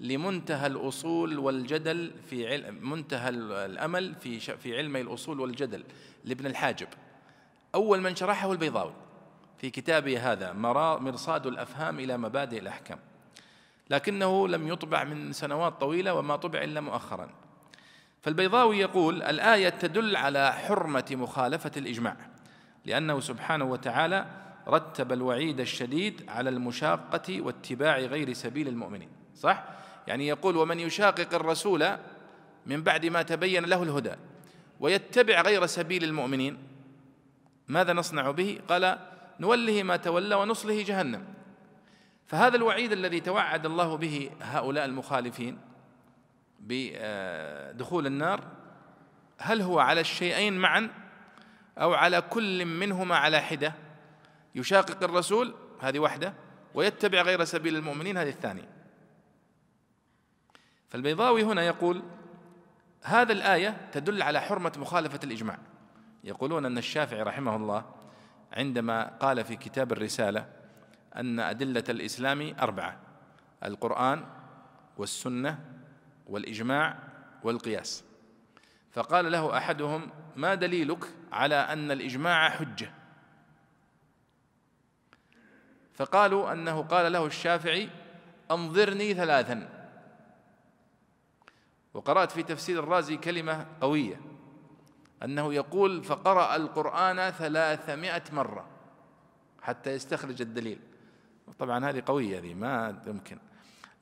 لمنتهى الأصول والجدل في علم منتهى الأمل في في علمي الأصول والجدل لابن الحاجب. أول من شرحه البيضاوي في كتابه هذا مرصاد الأفهام إلى مبادئ الأحكام. لكنه لم يطبع من سنوات طويلة وما طبع إلا مؤخرا. فالبيضاوي يقول الآية تدل على حرمة مخالفة الإجماع لأنه سبحانه وتعالى رتب الوعيد الشديد على المشاقة واتباع غير سبيل المؤمنين صح؟ يعني يقول ومن يشاقق الرسول من بعد ما تبين له الهدى ويتبع غير سبيل المؤمنين ماذا نصنع به؟ قال نوله ما تولى ونصله جهنم. فهذا الوعيد الذي توعد الله به هؤلاء المخالفين بدخول النار هل هو على الشيئين معا أو على كل منهما على حدة؟ يشاقق الرسول هذه وحدة ويتبع غير سبيل المؤمنين هذه الثانية. فالبيضاوي هنا يقول هذا الآية تدل على حرمة مخالفة الإجماع. يقولون أن الشافعي رحمه الله عندما قال في كتاب الرسالة أن أدلة الإسلام أربعة القرآن والسنة والإجماع والقياس. فقال له أحدهم ما دليلك على أن الإجماع حجة؟ فقالوا أنه قال له الشافعي أنظرني ثلاثا. وقرأت في تفسير الرازي كلمة قوية أنه يقول فقرأ القرآن ثلاثمائة مرة حتى يستخرج الدليل. طبعا هذه قوية هذه ما يمكن.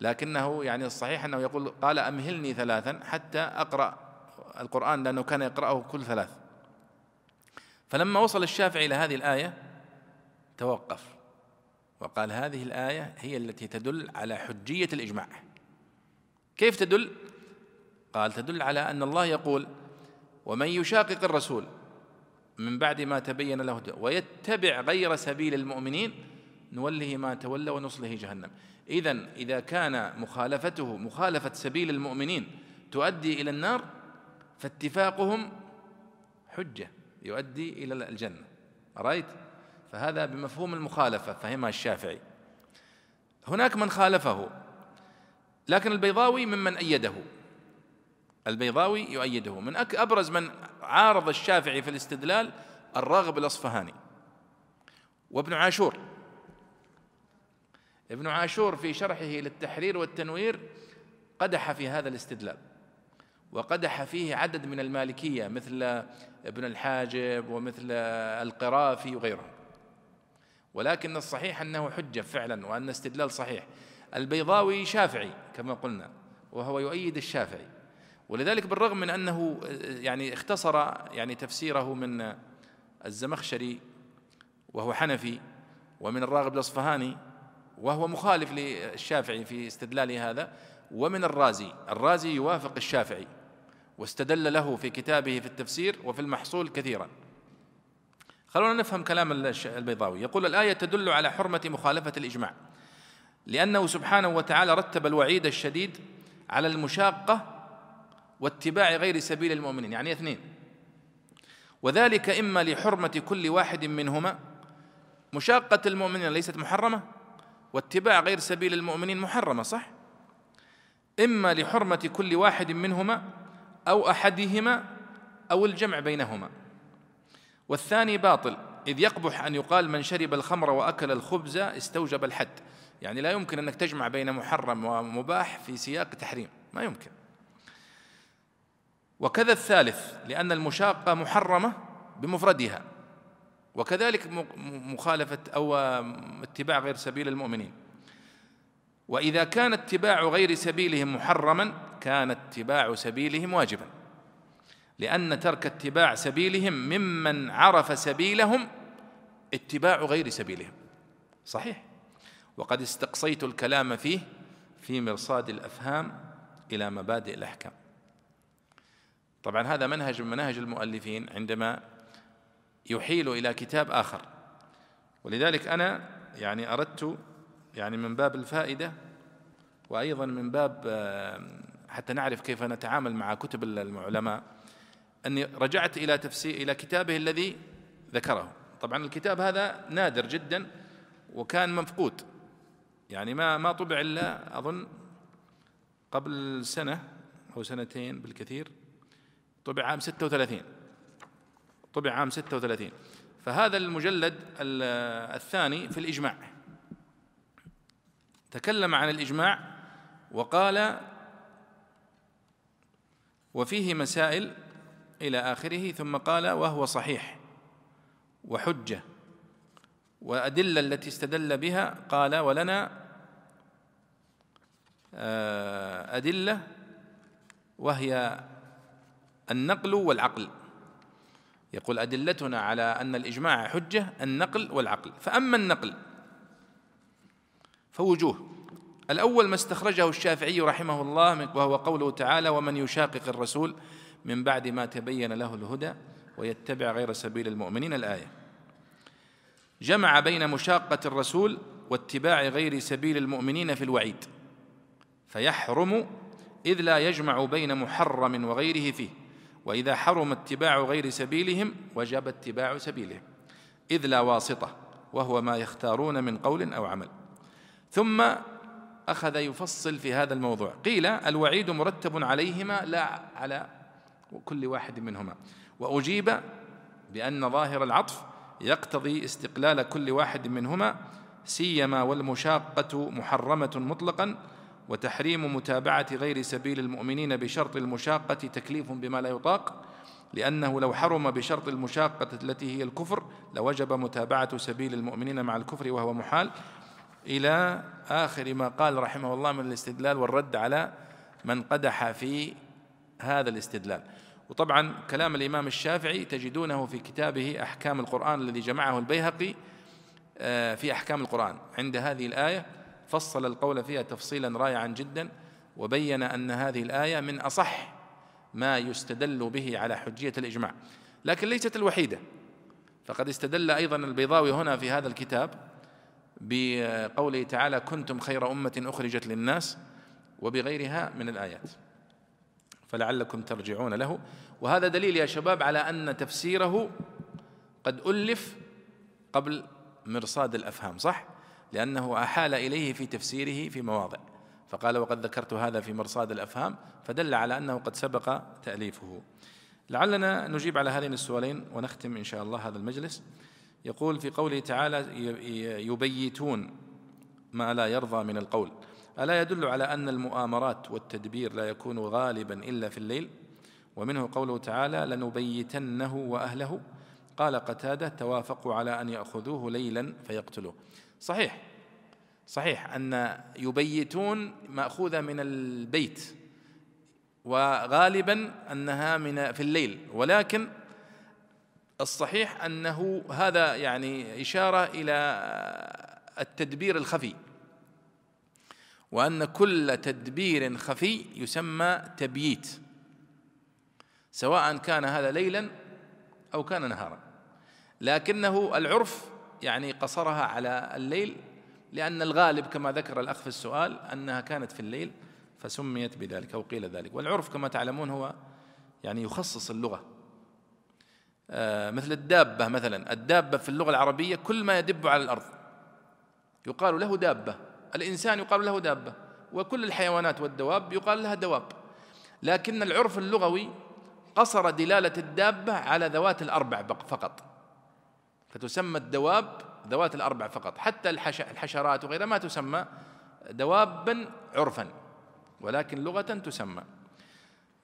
لكنه يعني الصحيح أنه يقول قال أمهلني ثلاثا حتى أقرأ القرآن لأنه كان يقرأه كل ثلاث. فلما وصل الشافعي إلى هذه الآية توقف وقال هذه الآية هي التي تدل على حجية الإجماع. كيف تدل؟ قال تدل على أن الله يقول ومن يشاقق الرسول من بعد ما تبين له ويتبع غير سبيل المؤمنين نوله ما تولى ونصله جهنم. إذا إذا كان مخالفته مخالفة سبيل المؤمنين تؤدي إلى النار فاتفاقهم حجة يؤدي إلى الجنة. رأيت فهذا بمفهوم المخالفة فهمها الشافعي. هناك من خالفه لكن البيضاوي ممن أيده. البيضاوي يؤيده. من أبرز من عارض الشافعي في الاستدلال الراغب الأصفهاني. وابن عاشور. ابن عاشور في شرحه للتحرير والتنوير قدح في هذا الاستدلال وقدح فيه عدد من المالكية مثل ابن الحاجب ومثل القرافي وغيرهم. ولكن الصحيح أنه حجة فعلا وأن استدلال صحيح. البيضاوي شافعي كما قلنا وهو يؤيد الشافعي. ولذلك بالرغم من أنه يعني اختصر يعني تفسيره من الزمخشري وهو حنفي ومن الراغب الأصفهاني وهو مخالف للشافعي في استدلال هذا ومن الرازي. الرازي يوافق الشافعي واستدل له في كتابه في التفسير وفي المحصول كثيرا. خلونا نفهم كلام البيضاوي. يقول الآية تدل على حرمة مخالفة الإجماع لأنه سبحانه وتعالى رتب الوعيد الشديد على المشاقة واتباع غير سبيل المؤمنين يعني اثنين. وذلك إما لحرمة كل واحد منهما مشاقة المؤمنين ليست محرمة واتباع غير سبيل المؤمنين محرمة صح؟ إما لحرمة كل واحد منهما أو أحدهما أو الجمع بينهما. والثاني باطل إذ يقبح أن يقال من شرب الخمر وأكل الخبز استوجب الحد. يعني لا يمكن أنك تجمع بين محرم ومباح في سياق تحريم ما يمكن. وكذا الثالث لأن المشاقة محرمة بمفردها. وكذلك مخالفة أو اتباع غير سبيل المؤمنين. وإذا كان اتباع غير سبيلهم محرما كان اتباع سبيلهم واجبا. لأن ترك اتباع سبيلهم ممن عرف سبيلهم اتباع غير سبيلهم. صحيح. وقد استقصيت الكلام فيه في مرصاد الأفهام إلى مبادئ الأحكام. طبعا هذا منهج من مناهج المؤلفين عندما يحيل إلى كتاب آخر. ولذلك أنا يعني أردت يعني من باب الفائدة وأيضا من باب حتى نعرف كيف نتعامل مع كتب العلماء أني رجعت إلى تفسير إلى كتابه الذي ذكره. طبعا الكتاب هذا نادر جدا وكان مفقود. يعني ما ما طبع إلا أظن قبل سنة أو سنتين بالكثير. طبع عام 36 طبع عام 36 فهذا المجلد الثاني في الإجماع. تكلم عن الإجماع وقال وفيه مسائل إلى آخره ثم قال وهو صحيح وحجة وأدلة التي استدل بها قال ولنا آه، أدلة وهي النقل والعقل. يقول أدلتنا على أن الإجماع حجة النقل والعقل. فأما النقل فوجوه. الأول ما استخرجه الشافعي رحمه الله وهو قوله تعالى ومن يشاقق الرسول من بعد ما تبين له الهدى ويتبع غير سبيل المؤمنين. الآية. جمع بين مشاقة الرسول واتباع غير سبيل المؤمنين في الوعيد. فيحرم إذ لا يجمع بين محرم وغيره فيه. وإذا حرم اتباع غير سبيلهم وجب اتباع سبيلهم. إذ لا واسطة وهو ما يختارون من قول أو عمل. ثم أخذ يفصل في هذا الموضوع. قيل الوعيد مرتب عليهما لا على كل واحد منهما. وأجيب بأن ظاهر العطف يقتضي استقلال كل واحد منهما سيما والمشاقة محرمة مطلقا وتحريم متابعة غير سبيل المؤمنين بشرط المشاقة تكليف بما لا يطاق لأنه لو حرم بشرط المشاقة التي هي الكفر لوجب متابعة سبيل المؤمنين مع الكفر وهو محال. إلى آخر ما قال رحمه الله من الاستدلال والرد على من قدح في هذا الاستدلال. وطبعا كلام الإمام الشافعي تجدونه في كتابه أحكام القرآن الذي جمعه البيهقي آه، في أحكام القرآن. عند هذه الآية فصل القول فيها تفصيلا رائعا جدا وبين أن هذه الآية من أصح ما يستدل به على حجية الإجماع. لكن ليست الوحيدة. فقد استدل أيضا البيضاوي هنا في هذا الكتاب بقوله تعالى كنتم خير أمة أخرجت للناس وبغيرها من الآيات. فلعلكم ترجعون له. وهذا دليل يا شباب على أن تفسيره قد ألف قبل مرصاد الأفهام صح؟ لأنه أحال إليه في تفسيره في مواضع. فقال وقد ذكرت هذا في مرصاد الأفهام فدل على أنه قد سبق تأليفه. لعلنا نجيب على هذين السؤالين ونختم إن شاء الله هذا المجلس. يقول في قوله تعالى يبيتون ما لا يرضى من القول ألا يدل على أن المؤامرات والتدبير لا يكون غالبا إلا في الليل؟ ومنه قوله تعالى لنبيتنه وأهله قال قتادة توافقوا على أن يأخذوه ليلا فيقتلوه صحيح. صحيح أن يبيتون مأخوذة من البيت وغالبا أنها من في الليل. ولكن الصحيح أنه هذا يعني إشارة إلى التدبير الخفي وأن كل تدبير خفي يسمى تبييت سواء كان هذا ليلا أو كان نهارا. لكنه العرف يعني قصرها على الليل لأن الغالب كما ذكر الأخ في السؤال أنها كانت في الليل فسميت بذلك أو قيل ذلك. والعرف كما تعلمون هو يعني يخصص اللغة. آه، مثل الدابة مثلا. الدابة في اللغة العربية كل ما يدب على الأرض. يقال له دابة. الإنسان يقال له دابة. وكل الحيوانات والدواب يقال لها دواب. لكن العرف اللغوي قصر دلالة الدابة على ذوات الأربع فقط. فتسمى الدواب ذوات الأربع فقط حتى الحشرات وغيرها ما تسمى دوابا عرفا ولكن لغة تسمى.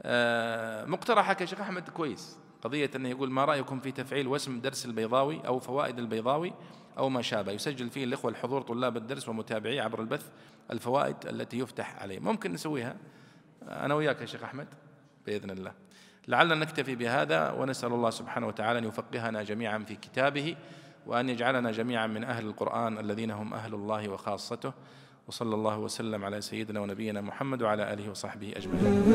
آه، مقترحك يا شيخ أحمد كويس. قضية أنه يقول ما رأيكم في تفعيل واسم درس البيضاوي أو فوائد البيضاوي أو ما شابه؟ يسجل فيه الإخوة الحضور طلاب الدرس ومتابعيه عبر البث الفوائد التي يفتح عليه. ممكن نسويها أنا وياك يا شيخ أحمد بإذن الله. لعلنا نكتفي بهذا ونسأل الله سبحانه وتعالى أن يفقهنا جميعا في كتابه وأن يجعلنا جميعا من أهل القرآن الذين هم أهل الله وخاصته. وصلى الله وسلم على سيدنا ونبينا محمد وعلى آله وصحبه أجمعين.